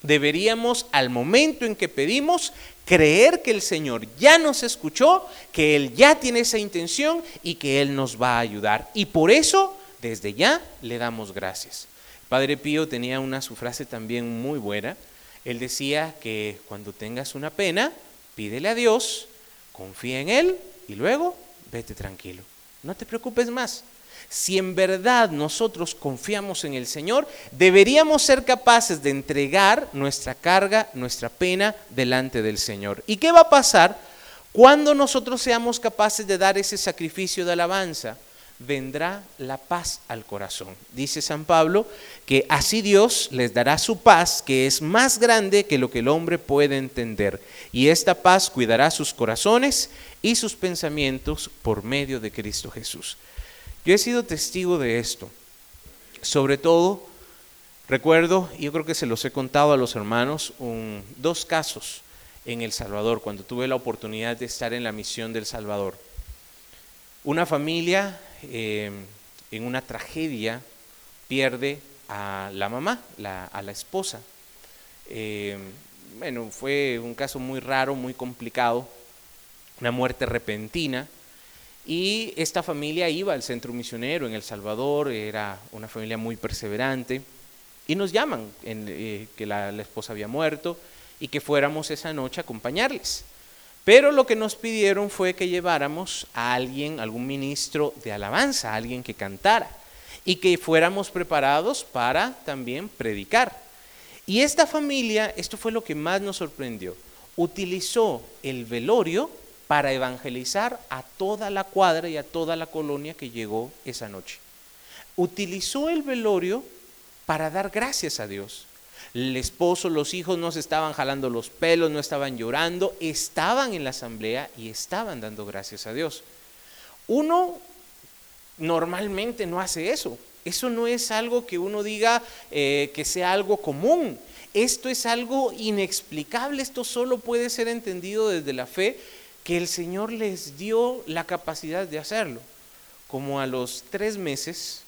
deberíamos al momento en que pedimos creer que el Señor ya nos escuchó, que Él ya tiene esa intención y que Él nos va a ayudar. Y por eso, desde ya, le damos gracias. Padre Pío tenía una su frase también muy buena. Él decía que cuando tengas una pena, pídele a Dios, confía en Él y luego vete tranquilo. No te preocupes más. Si en verdad nosotros confiamos en el Señor, deberíamos ser capaces de entregar nuestra carga, nuestra pena delante del Señor. ¿Y qué va a pasar cuando nosotros seamos capaces de dar ese sacrificio de alabanza? vendrá la paz al corazón. Dice San Pablo que así Dios les dará su paz, que es más grande que lo que el hombre puede entender. Y esta paz cuidará sus corazones y sus pensamientos por medio de Cristo Jesús. Yo he sido testigo de esto. Sobre todo, recuerdo, yo creo que se los he contado a los hermanos, dos casos en El Salvador, cuando tuve la oportunidad de estar en la misión del Salvador. Una familia eh, en una tragedia pierde a la mamá, a la esposa. Eh, bueno, fue un caso muy raro, muy complicado, una muerte repentina. Y esta familia iba al centro misionero en El Salvador, era una familia muy perseverante, y nos llaman eh, que la, la esposa había muerto y que fuéramos esa noche a acompañarles. Pero lo que nos pidieron fue que lleváramos a alguien, algún ministro de alabanza, alguien que cantara, y que fuéramos preparados para también predicar. Y esta familia, esto fue lo que más nos sorprendió, utilizó el velorio para evangelizar a toda la cuadra y a toda la colonia que llegó esa noche. Utilizó el velorio para dar gracias a Dios. El esposo, los hijos no se estaban jalando los pelos, no estaban llorando, estaban en la asamblea y estaban dando gracias a Dios. Uno normalmente no hace eso. Eso no es algo que uno diga eh, que sea algo común. Esto es algo inexplicable. Esto solo puede ser entendido desde la fe que el Señor les dio la capacidad de hacerlo. Como a los tres meses,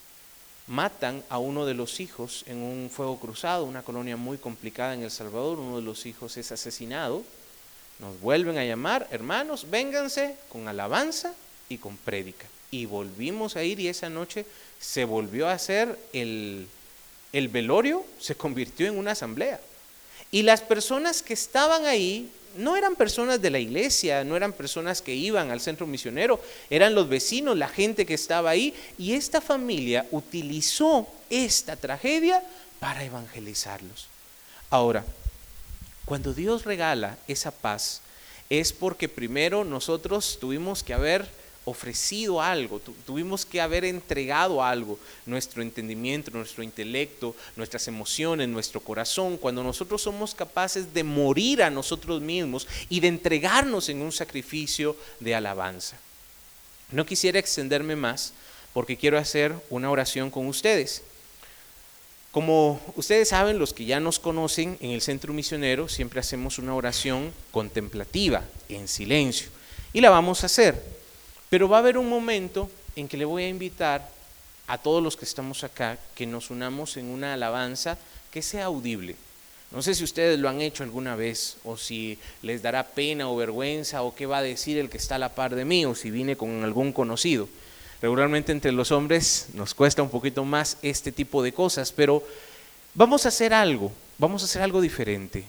matan a uno de los hijos en un fuego cruzado, una colonia muy complicada en El Salvador, uno de los hijos es asesinado, nos vuelven a llamar, hermanos, vénganse con alabanza y con prédica. Y volvimos a ir y esa noche se volvió a hacer el, el velorio, se convirtió en una asamblea. Y las personas que estaban ahí no eran personas de la iglesia, no eran personas que iban al centro misionero, eran los vecinos, la gente que estaba ahí. Y esta familia utilizó esta tragedia para evangelizarlos. Ahora, cuando Dios regala esa paz, es porque primero nosotros tuvimos que haber ofrecido algo, tuvimos que haber entregado algo, nuestro entendimiento, nuestro intelecto, nuestras emociones, nuestro corazón, cuando nosotros somos capaces de morir a nosotros mismos y de entregarnos en un sacrificio de alabanza. No quisiera extenderme más porque quiero hacer una oración con ustedes. Como ustedes saben, los que ya nos conocen, en el centro misionero siempre hacemos una oración contemplativa, en silencio, y la vamos a hacer. Pero va a haber un momento en que le voy a invitar a todos los que estamos acá que nos unamos en una alabanza que sea audible. No sé si ustedes lo han hecho alguna vez o si les dará pena o vergüenza o qué va a decir el que está a la par de mí o si vine con algún conocido. Regularmente entre los hombres nos cuesta un poquito más este tipo de cosas, pero vamos a hacer algo, vamos a hacer algo diferente.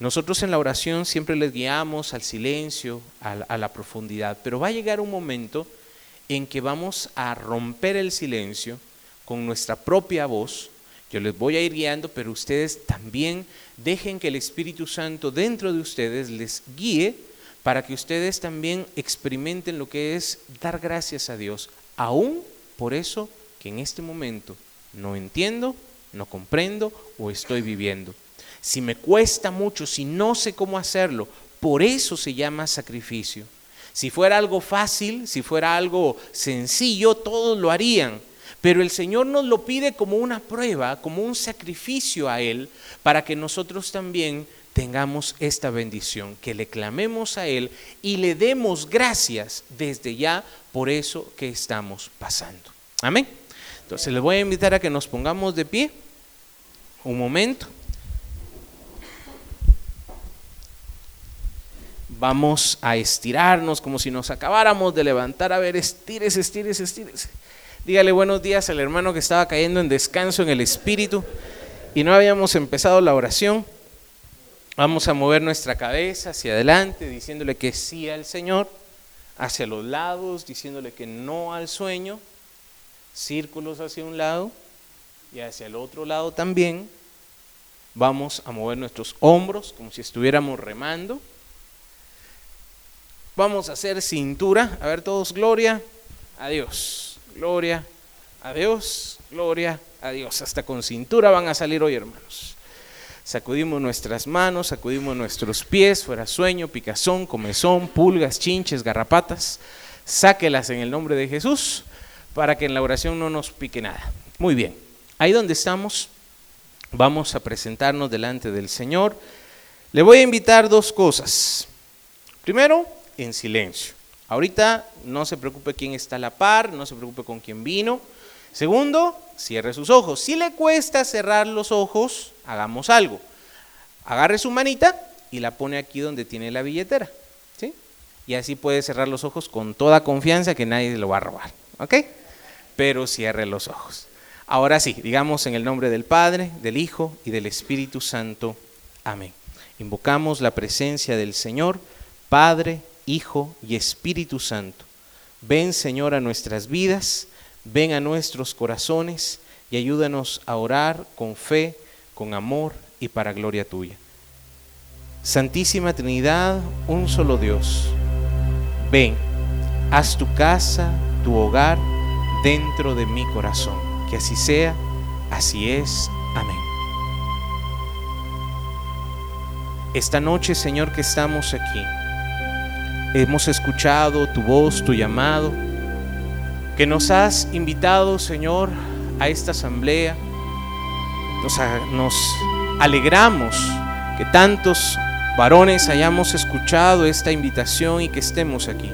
Nosotros en la oración siempre les guiamos al silencio, a, la profundidad, pero va a llegar un momento en que vamos a romper el silencio con nuestra propia voz. Yo les voy a ir guiando, pero ustedes también dejen que el Espíritu Santo dentro de ustedes les guíe para que ustedes también experimenten lo que es dar gracias a Dios, aún por eso que en este momento no entiendo, no comprendo o estoy viviendo si me cuesta mucho, si no sé cómo hacerlo, por eso se llama sacrificio. Si fuera algo fácil, si fuera algo sencillo, todos lo harían. Pero el Señor nos lo pide como una prueba, como un sacrificio a Él, para que nosotros también tengamos esta bendición, que le clamemos a Él y le demos gracias desde ya por eso que estamos pasando. Amén. Entonces les voy a invitar a que nos pongamos de pie un momento. Vamos a estirarnos como si nos acabáramos de levantar. A ver, estírese, estírese, estírese. Dígale buenos días al hermano que estaba cayendo en descanso en el espíritu y no habíamos empezado la oración. Vamos a mover nuestra cabeza hacia adelante diciéndole que sí al Señor, hacia los lados diciéndole que no al sueño, círculos hacia un lado y hacia el otro lado también. Vamos a mover nuestros hombros como si estuviéramos remando Vamos a hacer cintura. A ver todos, gloria a Dios. Gloria a Dios. Gloria a Dios. Hasta con cintura van a salir hoy, hermanos. Sacudimos nuestras manos, sacudimos nuestros pies, fuera sueño, picazón, comezón, pulgas, chinches, garrapatas. Sáquelas en el nombre de Jesús para que en la oración no nos pique nada. Muy bien. Ahí donde estamos, vamos a presentarnos delante del Señor. Le voy a invitar dos cosas. Primero, en silencio. Ahorita no se preocupe quién está a la par, no se preocupe con quién vino. Segundo, cierre sus ojos. Si le cuesta cerrar los ojos, hagamos algo. Agarre su manita y la pone aquí donde tiene la billetera. ¿sí? Y así puede cerrar los ojos con toda confianza que nadie lo va a robar. ¿Ok? Pero cierre los ojos. Ahora sí, digamos en el nombre del Padre, del Hijo y del Espíritu Santo. Amén. Invocamos la presencia del Señor, Padre, Hijo y Espíritu Santo. Ven, Señor, a nuestras vidas, ven a nuestros corazones y ayúdanos a orar con fe, con amor y para gloria tuya. Santísima Trinidad, un solo Dios, ven, haz tu casa, tu hogar dentro de mi corazón. Que así sea, así es. Amén. Esta noche, Señor, que estamos aquí, hemos escuchado tu voz, tu llamado, que nos has invitado, Señor, a esta asamblea. Nos, alegramos que tantos varones hayamos escuchado esta invitación y que estemos aquí.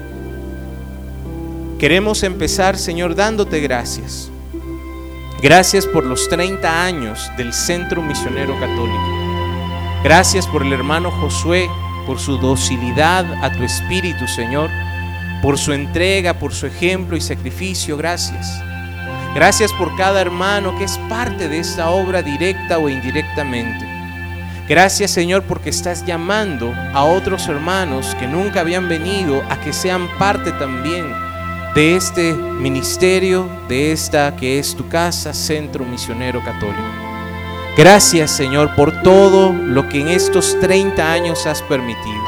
Queremos empezar, Señor, dándote gracias. Gracias por los 30 años del Centro Misionero Católico. Gracias por el hermano Josué, por su docilidad a tu espíritu, Señor, por su entrega, por su ejemplo y sacrificio. Gracias. Gracias por cada hermano que es parte de esta obra directa o indirectamente. Gracias Señor porque estás llamando a otros hermanos que nunca habían venido a que sean parte también de este ministerio, de esta que es tu casa, Centro Misionero Católico. Gracias Señor por todo lo que en estos 30 años has permitido.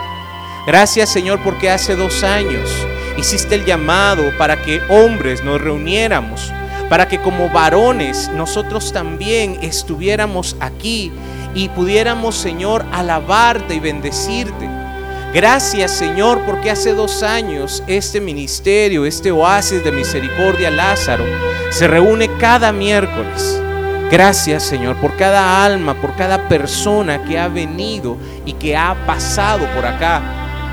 Gracias Señor porque hace dos años hiciste el llamado para que hombres nos reuniéramos, para que como varones nosotros también estuviéramos aquí y pudiéramos Señor alabarte y bendecirte. Gracias Señor porque hace dos años este ministerio, este oasis de misericordia Lázaro, se reúne cada miércoles. Gracias Señor por cada alma, por cada persona que ha venido y que ha pasado por acá.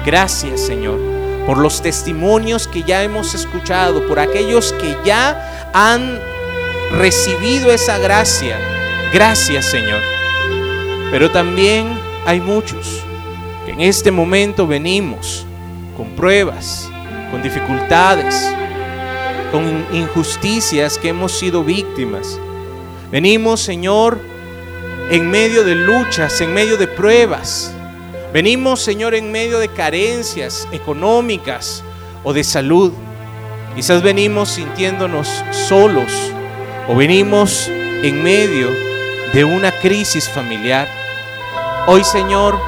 Gracias Señor por los testimonios que ya hemos escuchado, por aquellos que ya han recibido esa gracia. Gracias Señor. Pero también hay muchos que en este momento venimos con pruebas, con dificultades, con injusticias que hemos sido víctimas. Venimos, Señor, en medio de luchas, en medio de pruebas. Venimos, Señor, en medio de carencias económicas o de salud. Quizás venimos sintiéndonos solos o venimos en medio de una crisis familiar. Hoy, Señor,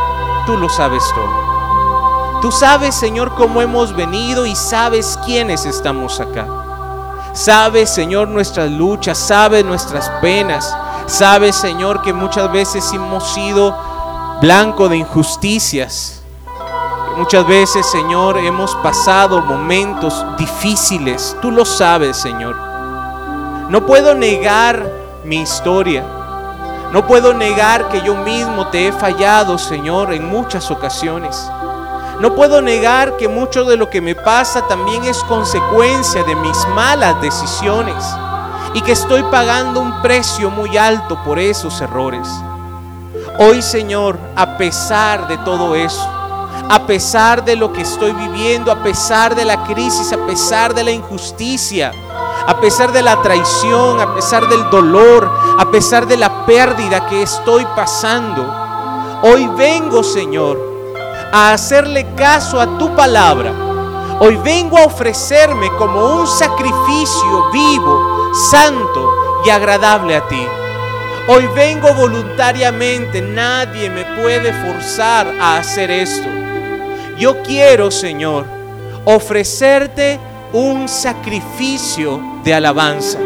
tú lo sabes todo. Tú sabes, Señor, cómo hemos venido y sabes quiénes estamos acá. Sabes, Señor, nuestras luchas, sabes nuestras penas. Sabes, Señor, que muchas veces hemos sido blanco de injusticias. Muchas veces, Señor, hemos pasado momentos difíciles. Tú lo sabes, Señor. No puedo negar mi historia. No puedo negar que yo mismo te he fallado, Señor, en muchas ocasiones. No puedo negar que mucho de lo que me pasa también es consecuencia de mis malas decisiones y que estoy pagando un precio muy alto por esos errores. Hoy, Señor, a pesar de todo eso, a pesar de lo que estoy viviendo, a pesar de la crisis, a pesar de la injusticia, a pesar de la traición, a pesar del dolor, a pesar de la pérdida que estoy pasando. Hoy vengo, Señor, a hacerle caso a tu palabra. Hoy vengo a ofrecerme como un sacrificio vivo, santo y agradable a ti. Hoy vengo voluntariamente, nadie me puede forzar a hacer esto. Yo quiero, Señor, ofrecerte un sacrificio de alabanza.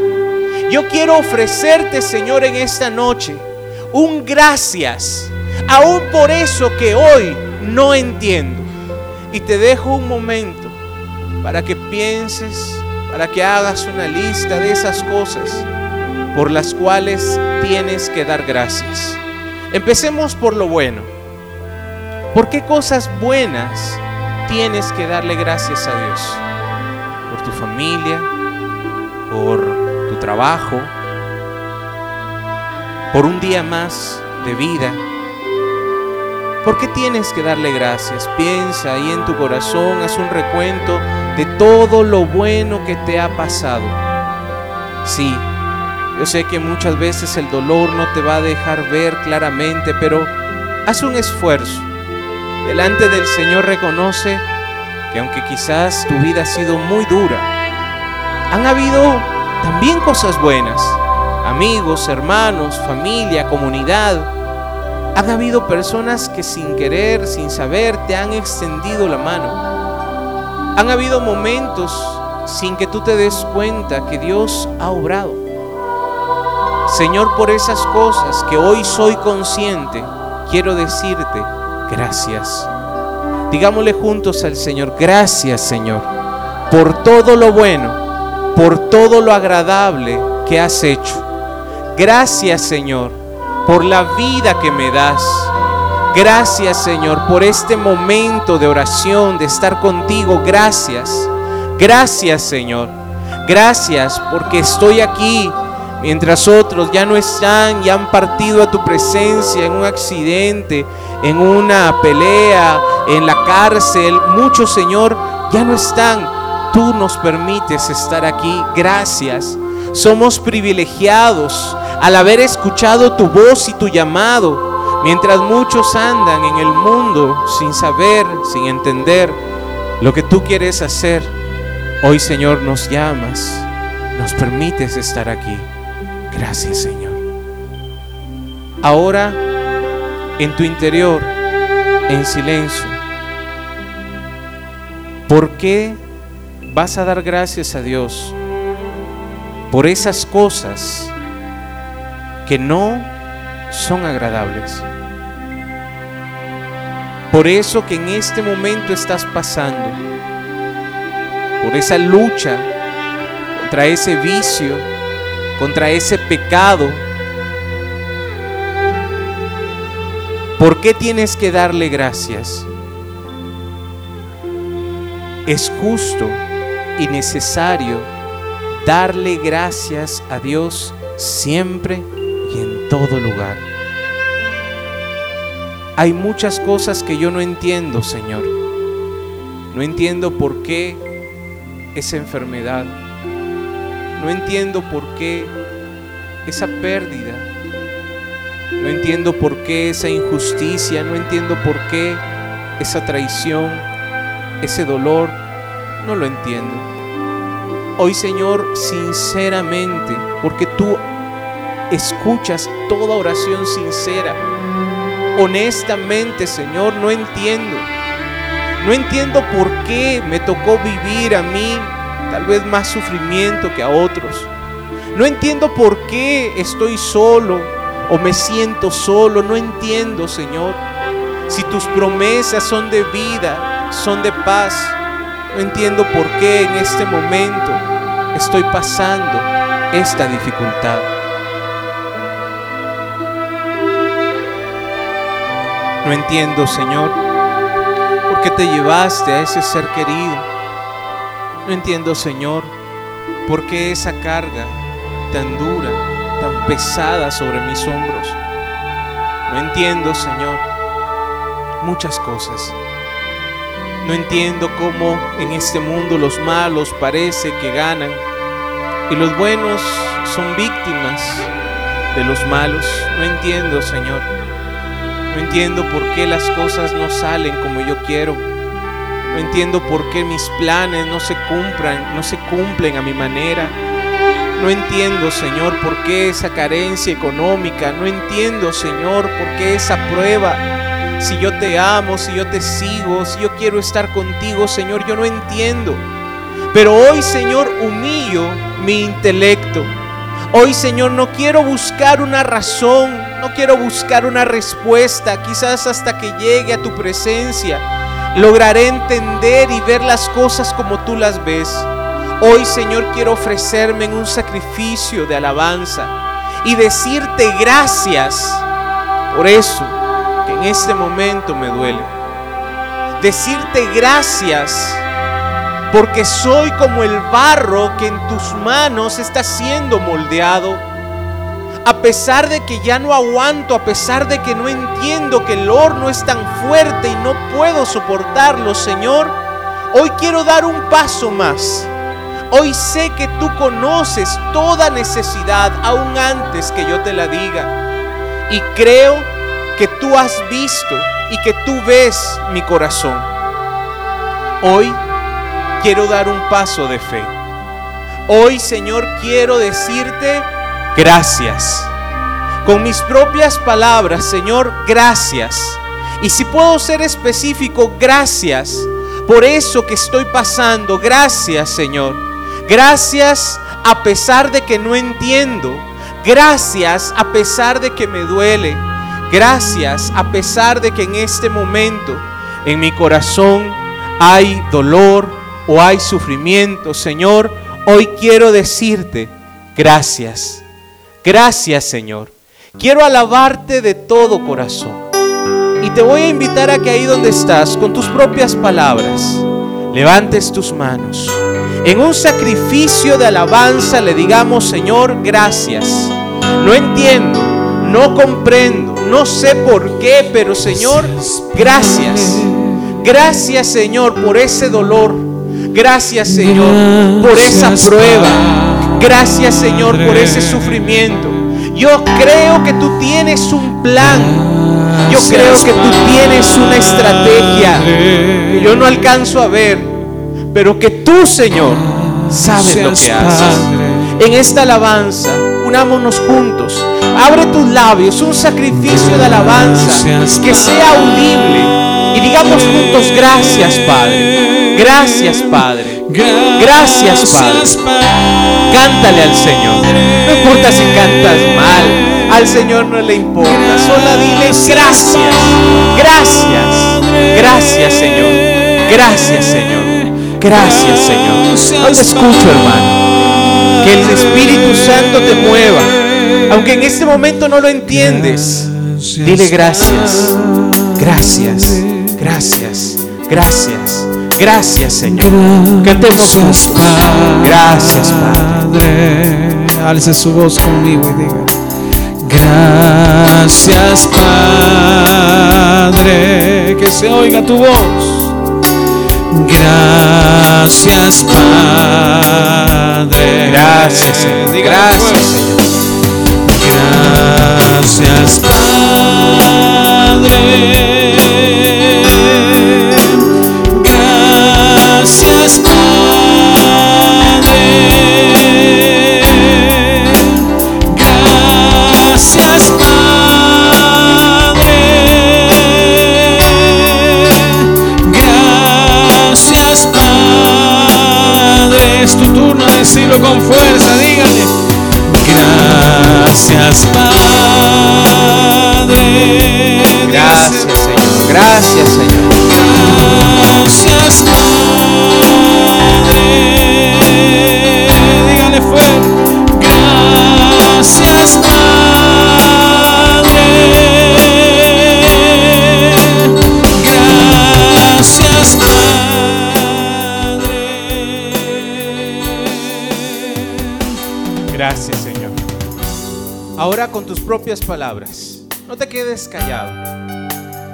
Yo quiero ofrecerte, Señor, en esta noche un gracias, aún por eso que hoy no entiendo. Y te dejo un momento para que pienses, para que hagas una lista de esas cosas por las cuales tienes que dar gracias. Empecemos por lo bueno. ¿Por qué cosas buenas tienes que darle gracias a Dios? Por tu familia, por tu trabajo, por un día más de vida, ¿Por qué tienes que darle gracias? Piensa ahí en tu corazón, haz un recuento de todo lo bueno que te ha pasado. Sí, yo sé que muchas veces el dolor no te va a dejar ver claramente, pero haz un esfuerzo. Delante del Señor reconoce que aunque quizás tu vida ha sido muy dura, han habido también cosas buenas. Amigos, hermanos, familia, comunidad, han habido personas que sin querer, sin saber, te han extendido la mano. Han habido momentos sin que tú te des cuenta que Dios ha obrado. Señor, por esas cosas que hoy soy consciente, quiero decirte gracias. Digámosle juntos al Señor, gracias Señor, por todo lo bueno, por todo lo agradable que has hecho. Gracias Señor por la vida que me das. Gracias Señor por este momento de oración, de estar contigo. Gracias. Gracias Señor. Gracias porque estoy aquí mientras otros ya no están, ya han partido a tu presencia en un accidente, en una pelea, en la cárcel. Muchos Señor ya no están. Tú nos permites estar aquí. Gracias. Somos privilegiados al haber escuchado tu voz y tu llamado, mientras muchos andan en el mundo sin saber, sin entender lo que tú quieres hacer. Hoy Señor nos llamas, nos permites estar aquí. Gracias Señor. Ahora, en tu interior, en silencio, ¿por qué vas a dar gracias a Dios por esas cosas que no son agradables. Por eso que en este momento estás pasando, por esa lucha contra ese vicio, contra ese pecado, ¿por qué tienes que darle gracias? Es justo y necesario darle gracias a Dios siempre todo lugar. Hay muchas cosas que yo no entiendo, Señor. No entiendo por qué esa enfermedad. No entiendo por qué esa pérdida. No entiendo por qué esa injusticia. No entiendo por qué esa traición, ese dolor. No lo entiendo. Hoy, Señor, sinceramente, porque tú escuchas toda oración sincera. Honestamente, Señor, no entiendo. No entiendo por qué me tocó vivir a mí tal vez más sufrimiento que a otros. No entiendo por qué estoy solo o me siento solo. No entiendo, Señor. Si tus promesas son de vida, son de paz, no entiendo por qué en este momento estoy pasando esta dificultad. No entiendo, Señor, por qué te llevaste a ese ser querido. No entiendo, Señor, por qué esa carga tan dura, tan pesada sobre mis hombros. No entiendo, Señor, muchas cosas. No entiendo cómo en este mundo los malos parece que ganan y los buenos son víctimas de los malos. No entiendo, Señor. No entiendo por qué las cosas no salen como yo quiero. No entiendo por qué mis planes no se cumplan, no se cumplen a mi manera. No entiendo, Señor, por qué esa carencia económica. No entiendo, Señor, por qué esa prueba. Si yo te amo, si yo te sigo, si yo quiero estar contigo, Señor, yo no entiendo. Pero hoy, Señor, humillo mi intelecto. Hoy, Señor, no quiero buscar una razón, no quiero buscar una respuesta, quizás hasta que llegue a tu presencia. Lograré entender y ver las cosas como tú las ves. Hoy, Señor, quiero ofrecerme en un sacrificio de alabanza y decirte gracias por eso que en este momento me duele. Decirte gracias porque soy como el barro que en tus manos está siendo moldeado a pesar de que ya no aguanto, a pesar de que no entiendo que el horno es tan fuerte y no puedo soportarlo, Señor, hoy quiero dar un paso más. Hoy sé que tú conoces toda necesidad aún antes que yo te la diga. Y creo que tú has visto y que tú ves mi corazón. Hoy quiero dar un paso de fe. Hoy, Señor, quiero decirte gracias. Con mis propias palabras, Señor, gracias. Y si puedo ser específico, gracias por eso que estoy pasando. Gracias, Señor. Gracias a pesar de que no entiendo. Gracias a pesar de que me duele. Gracias a pesar de que en este momento en mi corazón hay dolor o hay sufrimiento. Señor, hoy quiero decirte gracias. Gracias, Señor. Quiero alabarte de todo corazón. Y te voy a invitar a que ahí donde estás, con tus propias palabras, levantes tus manos. En un sacrificio de alabanza le digamos, Señor, gracias. No entiendo, no comprendo, no sé por qué, pero Señor, gracias. Gracias, Señor, por ese dolor. Gracias, Señor, por esa prueba. Gracias, Señor, por ese sufrimiento. Yo creo que tú tienes un plan. Yo creo que tú tienes una estrategia que yo no alcanzo a ver, pero que tú, Señor, sabes lo que haces. En esta alabanza, unámonos juntos. Abre tus labios, un sacrificio de alabanza que sea audible. Y digamos juntos, gracias, Padre. Gracias, Padre. Gracias, Padre. Cántale al Señor. No importa si cantas mal. Al Señor no le importa. Solo dile gracias. Gracias. Gracias, Señor. Gracias, Señor. Gracias, Señor. No te escucho, hermano. Que el Espíritu Santo te mueva. Aunque en este momento no lo entiendes, dile gracias. Gracias. Gracias. Gracias. Gracias, Señor. Cantemos juntos. Gracias, Padre. Alce su voz conmigo y diga. Gracias, Padre. Que se oiga tu voz. Gracias, Padre. Gracias, Señor. Gracias. Señor. Gracias, Padre. Con fuerza, dígale. Gracias, Padre. Gracias, Señor. Gracias, Señor. Tus propias palabras, no te quedes callado.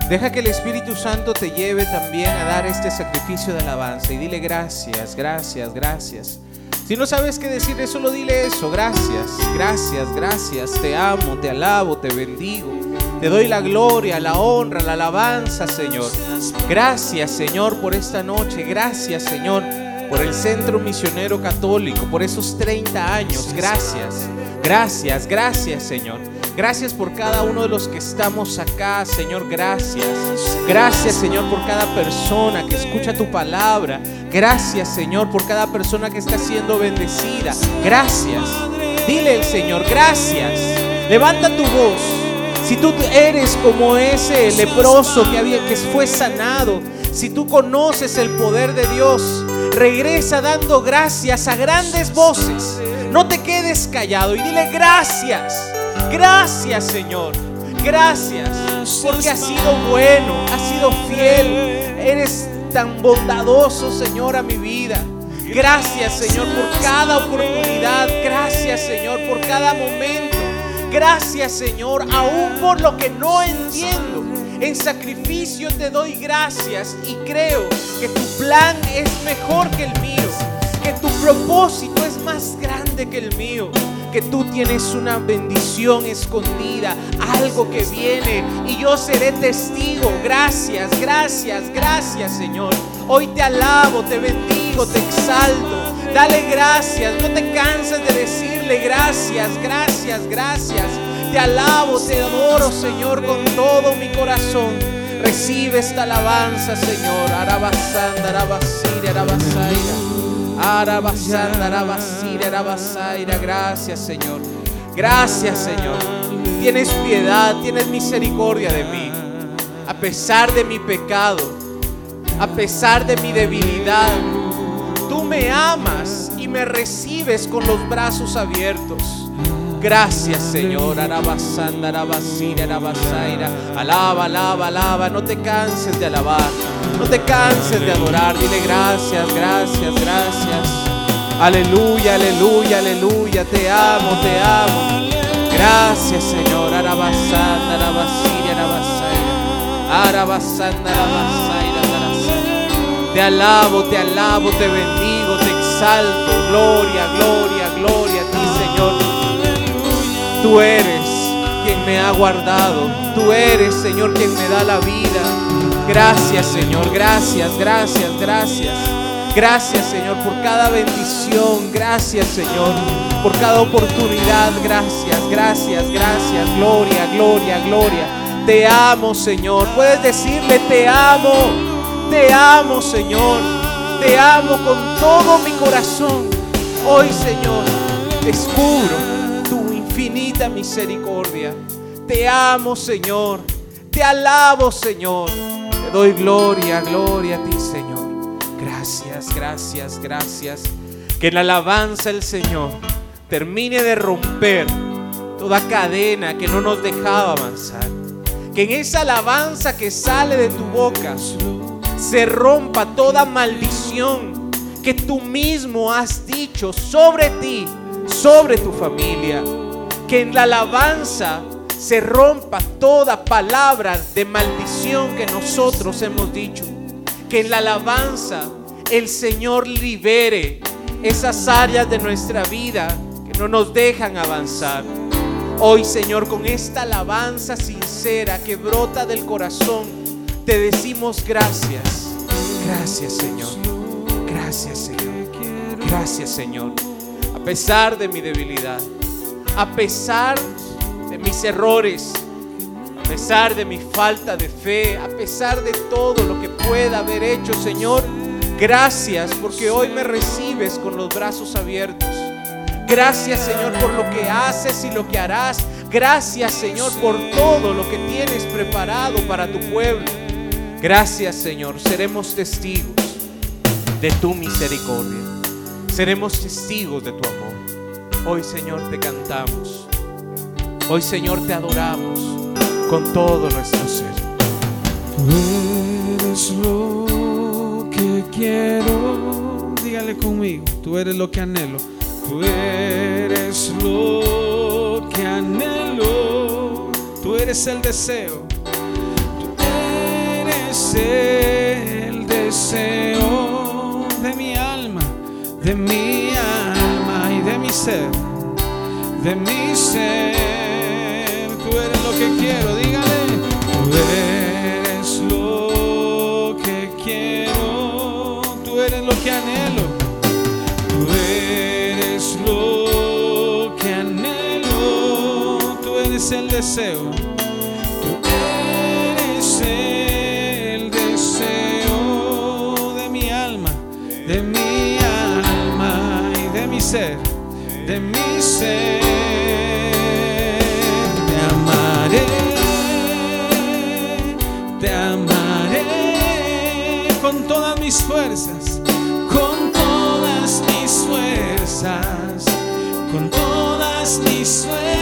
Deja que el Espíritu Santo te lleve también a dar este sacrificio de alabanza y dile gracias, gracias, gracias. Si no sabes qué decirle, solo dile eso, gracias, gracias, gracias, te amo, te alabo, te bendigo. Te doy la gloria, la honra, la alabanza, Señor. Gracias, Señor, por esta noche. Gracias, Señor, por el Centro Misionero Católico, por esos 30 años. Gracias, gracias, gracias, Señor. Gracias por cada uno de los que estamos acá, Señor. Gracias. Gracias, Señor, por cada persona que escucha tu palabra. Gracias, Señor, por cada persona que está siendo bendecida. Gracias. Dile al Señor, gracias. Levanta tu voz. Si tú eres como ese leproso que, había, que fue sanado, si tú conoces el poder de Dios, regresa dando gracias a grandes voces. No te quedes callado y dile gracias. Gracias Señor. Gracias porque has sido bueno, has sido fiel. Eres tan bondadoso Señor a mi vida. Gracias Señor por cada oportunidad. Gracias Señor por cada momento. Gracias Señor, aún por lo que no entiendo. En sacrificio te doy gracias y creo que tu plan es mejor que el mío, propósito es más grande que el mío, que tú tienes una bendición escondida, algo que viene y yo seré testigo. Gracias, gracias, gracias Señor. Hoy te alabo, te bendigo, te exalto. Dale gracias, no te canses de decirle gracias, gracias, gracias. Te alabo, te adoro, Señor, con todo mi corazón. Recibe esta alabanza, Señor. Arabasanda, arabasaira. Gracias, Señor. Gracias, Señor. Tienes piedad, tienes misericordia de mí. A pesar de mi pecado, a pesar de mi debilidad, tú me amas y me recibes con los brazos abiertos. Gracias, Señor. Alaba, alaba, alaba. No te canses de alabar. No te canses de adorar. Dile gracias, gracias, gracias. Aleluya, aleluya, aleluya. Te amo, te amo. Gracias, Señor. Arabasanda, arabasira, arabasaira. Arabasanda, arabasaira. Te alabo, te alabo, te bendigo, te exalto. Gloria, gloria, gloria a ti, Señor. Tú eres quien me ha guardado. Tú eres, Señor, quien me da la vida. Gracias, Señor. Gracias, gracias, gracias. Gracias, Señor, por cada bendición. Gracias, Señor, por cada oportunidad. Gracias, gracias, gracias. Gloria, gloria, gloria. Te amo, Señor. Puedes decirle, te amo. Te amo, Señor. Te amo con todo mi corazón. Hoy, Señor, descubro tu infinita misericordia. Te amo, Señor. Te alabo, Señor. Te doy gloria, gloria a ti, Señor. Gracias, gracias, gracias. Que en la alabanza el Señor termine de romper toda cadena que no nos dejaba avanzar. Que en esa alabanza que sale de tu boca se rompa toda maldición que tú mismo has dicho sobre ti, sobre tu familia. Que en la alabanza se rompa toda palabra de maldición que nosotros hemos dicho. Que en la alabanza el Señor libere esas áreas de nuestra vida que no nos dejan avanzar. Hoy, Señor, con esta alabanza sincera que brota del corazón, te decimos gracias. Gracias, Señor. Gracias, Señor. Gracias, Señor. A pesar de mi debilidad, a pesar de mis errores, a pesar de mi falta de fe, a pesar de todo lo que pueda haber hecho, Señor, gracias porque hoy me recibes con los brazos abiertos. Gracias Señor por lo que haces y lo que harás. Gracias Señor por todo lo que tienes preparado para tu pueblo. Gracias Señor, seremos testigos de tu misericordia. Seremos testigos de tu amor. Hoy Señor te cantamos. Hoy Señor te adoramos con todo nuestro ser. Tú eres lo que quiero. Dígale conmigo. Tú eres lo que anhelo. Tú eres lo que anhelo. Tú eres el deseo. Tú eres el deseo de mi alma, de mi alma y de mi ser. De mi ser. Que quiero. Dígale. Tú eres lo que quiero. Tú eres lo que anhelo. Tú eres lo que anhelo. Tú eres el deseo. Tú eres el deseo de mi alma, de mi alma y de mi ser, de mi ser. Mis fuerzas, con todas mis fuerzas, con todas mis fuerzas,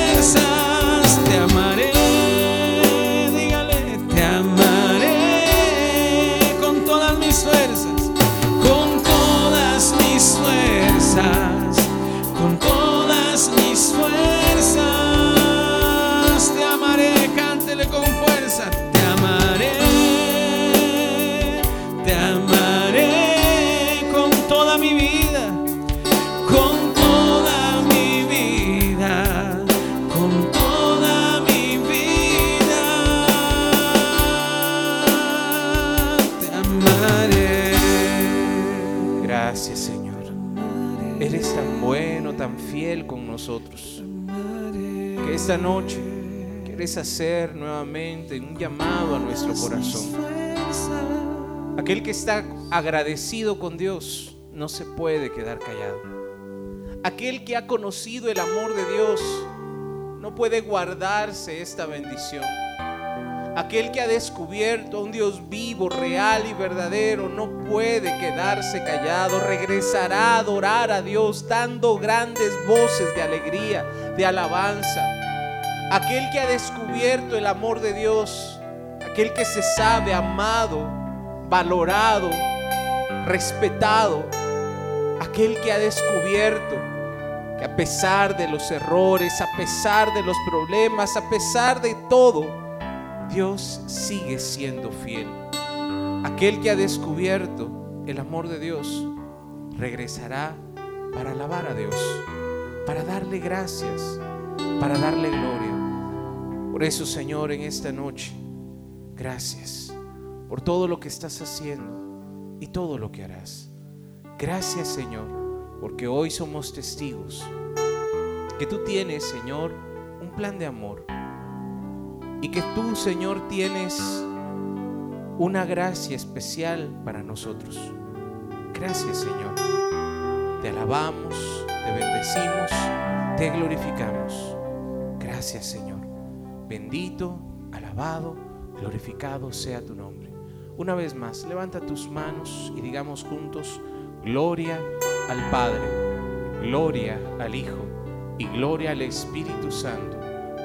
esta noche quieres hacer nuevamente un llamado a nuestro corazón. Aquel que está agradecido con Dios no se puede quedar callado. Aquel que ha conocido el amor de Dios no puede guardarse esta bendición. Aquel que ha descubierto a un Dios vivo, real y verdadero no puede quedarse callado. Regresará a adorar a Dios dando grandes voces de alegría, de alabanza. Aquel que ha descubierto el amor de Dios, aquel que se sabe amado, valorado, respetado, aquel que ha descubierto que a pesar de los errores, a pesar de los problemas, a pesar de todo, Dios sigue siendo fiel. Aquel que ha descubierto el amor de Dios regresará para alabar a Dios, para darle gracias, para darle gloria. Por eso, Señor, en esta noche, gracias por todo lo que estás haciendo y todo lo que harás. Gracias, Señor, porque hoy somos testigos que tú tienes, Señor, un plan de amor y que tú, Señor, tienes una gracia especial para nosotros. Gracias, Señor. Te alabamos, te bendecimos, te glorificamos. Gracias, Señor. Bendito, alabado, glorificado sea tu nombre. Una vez más, levanta tus manos y digamos juntos, gloria al Padre, gloria al Hijo y gloria al Espíritu Santo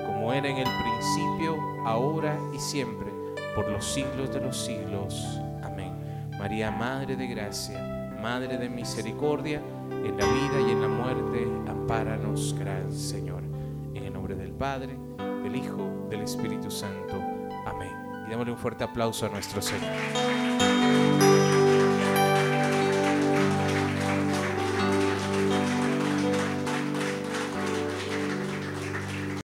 como era en el principio, ahora y siempre, por los siglos de los siglos. Amén. María, Madre de Gracia, Madre de Misericordia, en la vida y en la muerte, ampáranos, gran Señor. En el nombre del Padre, del Hijo, del Espíritu Santo. Amén. Y démosle un fuerte aplauso a nuestro Señor.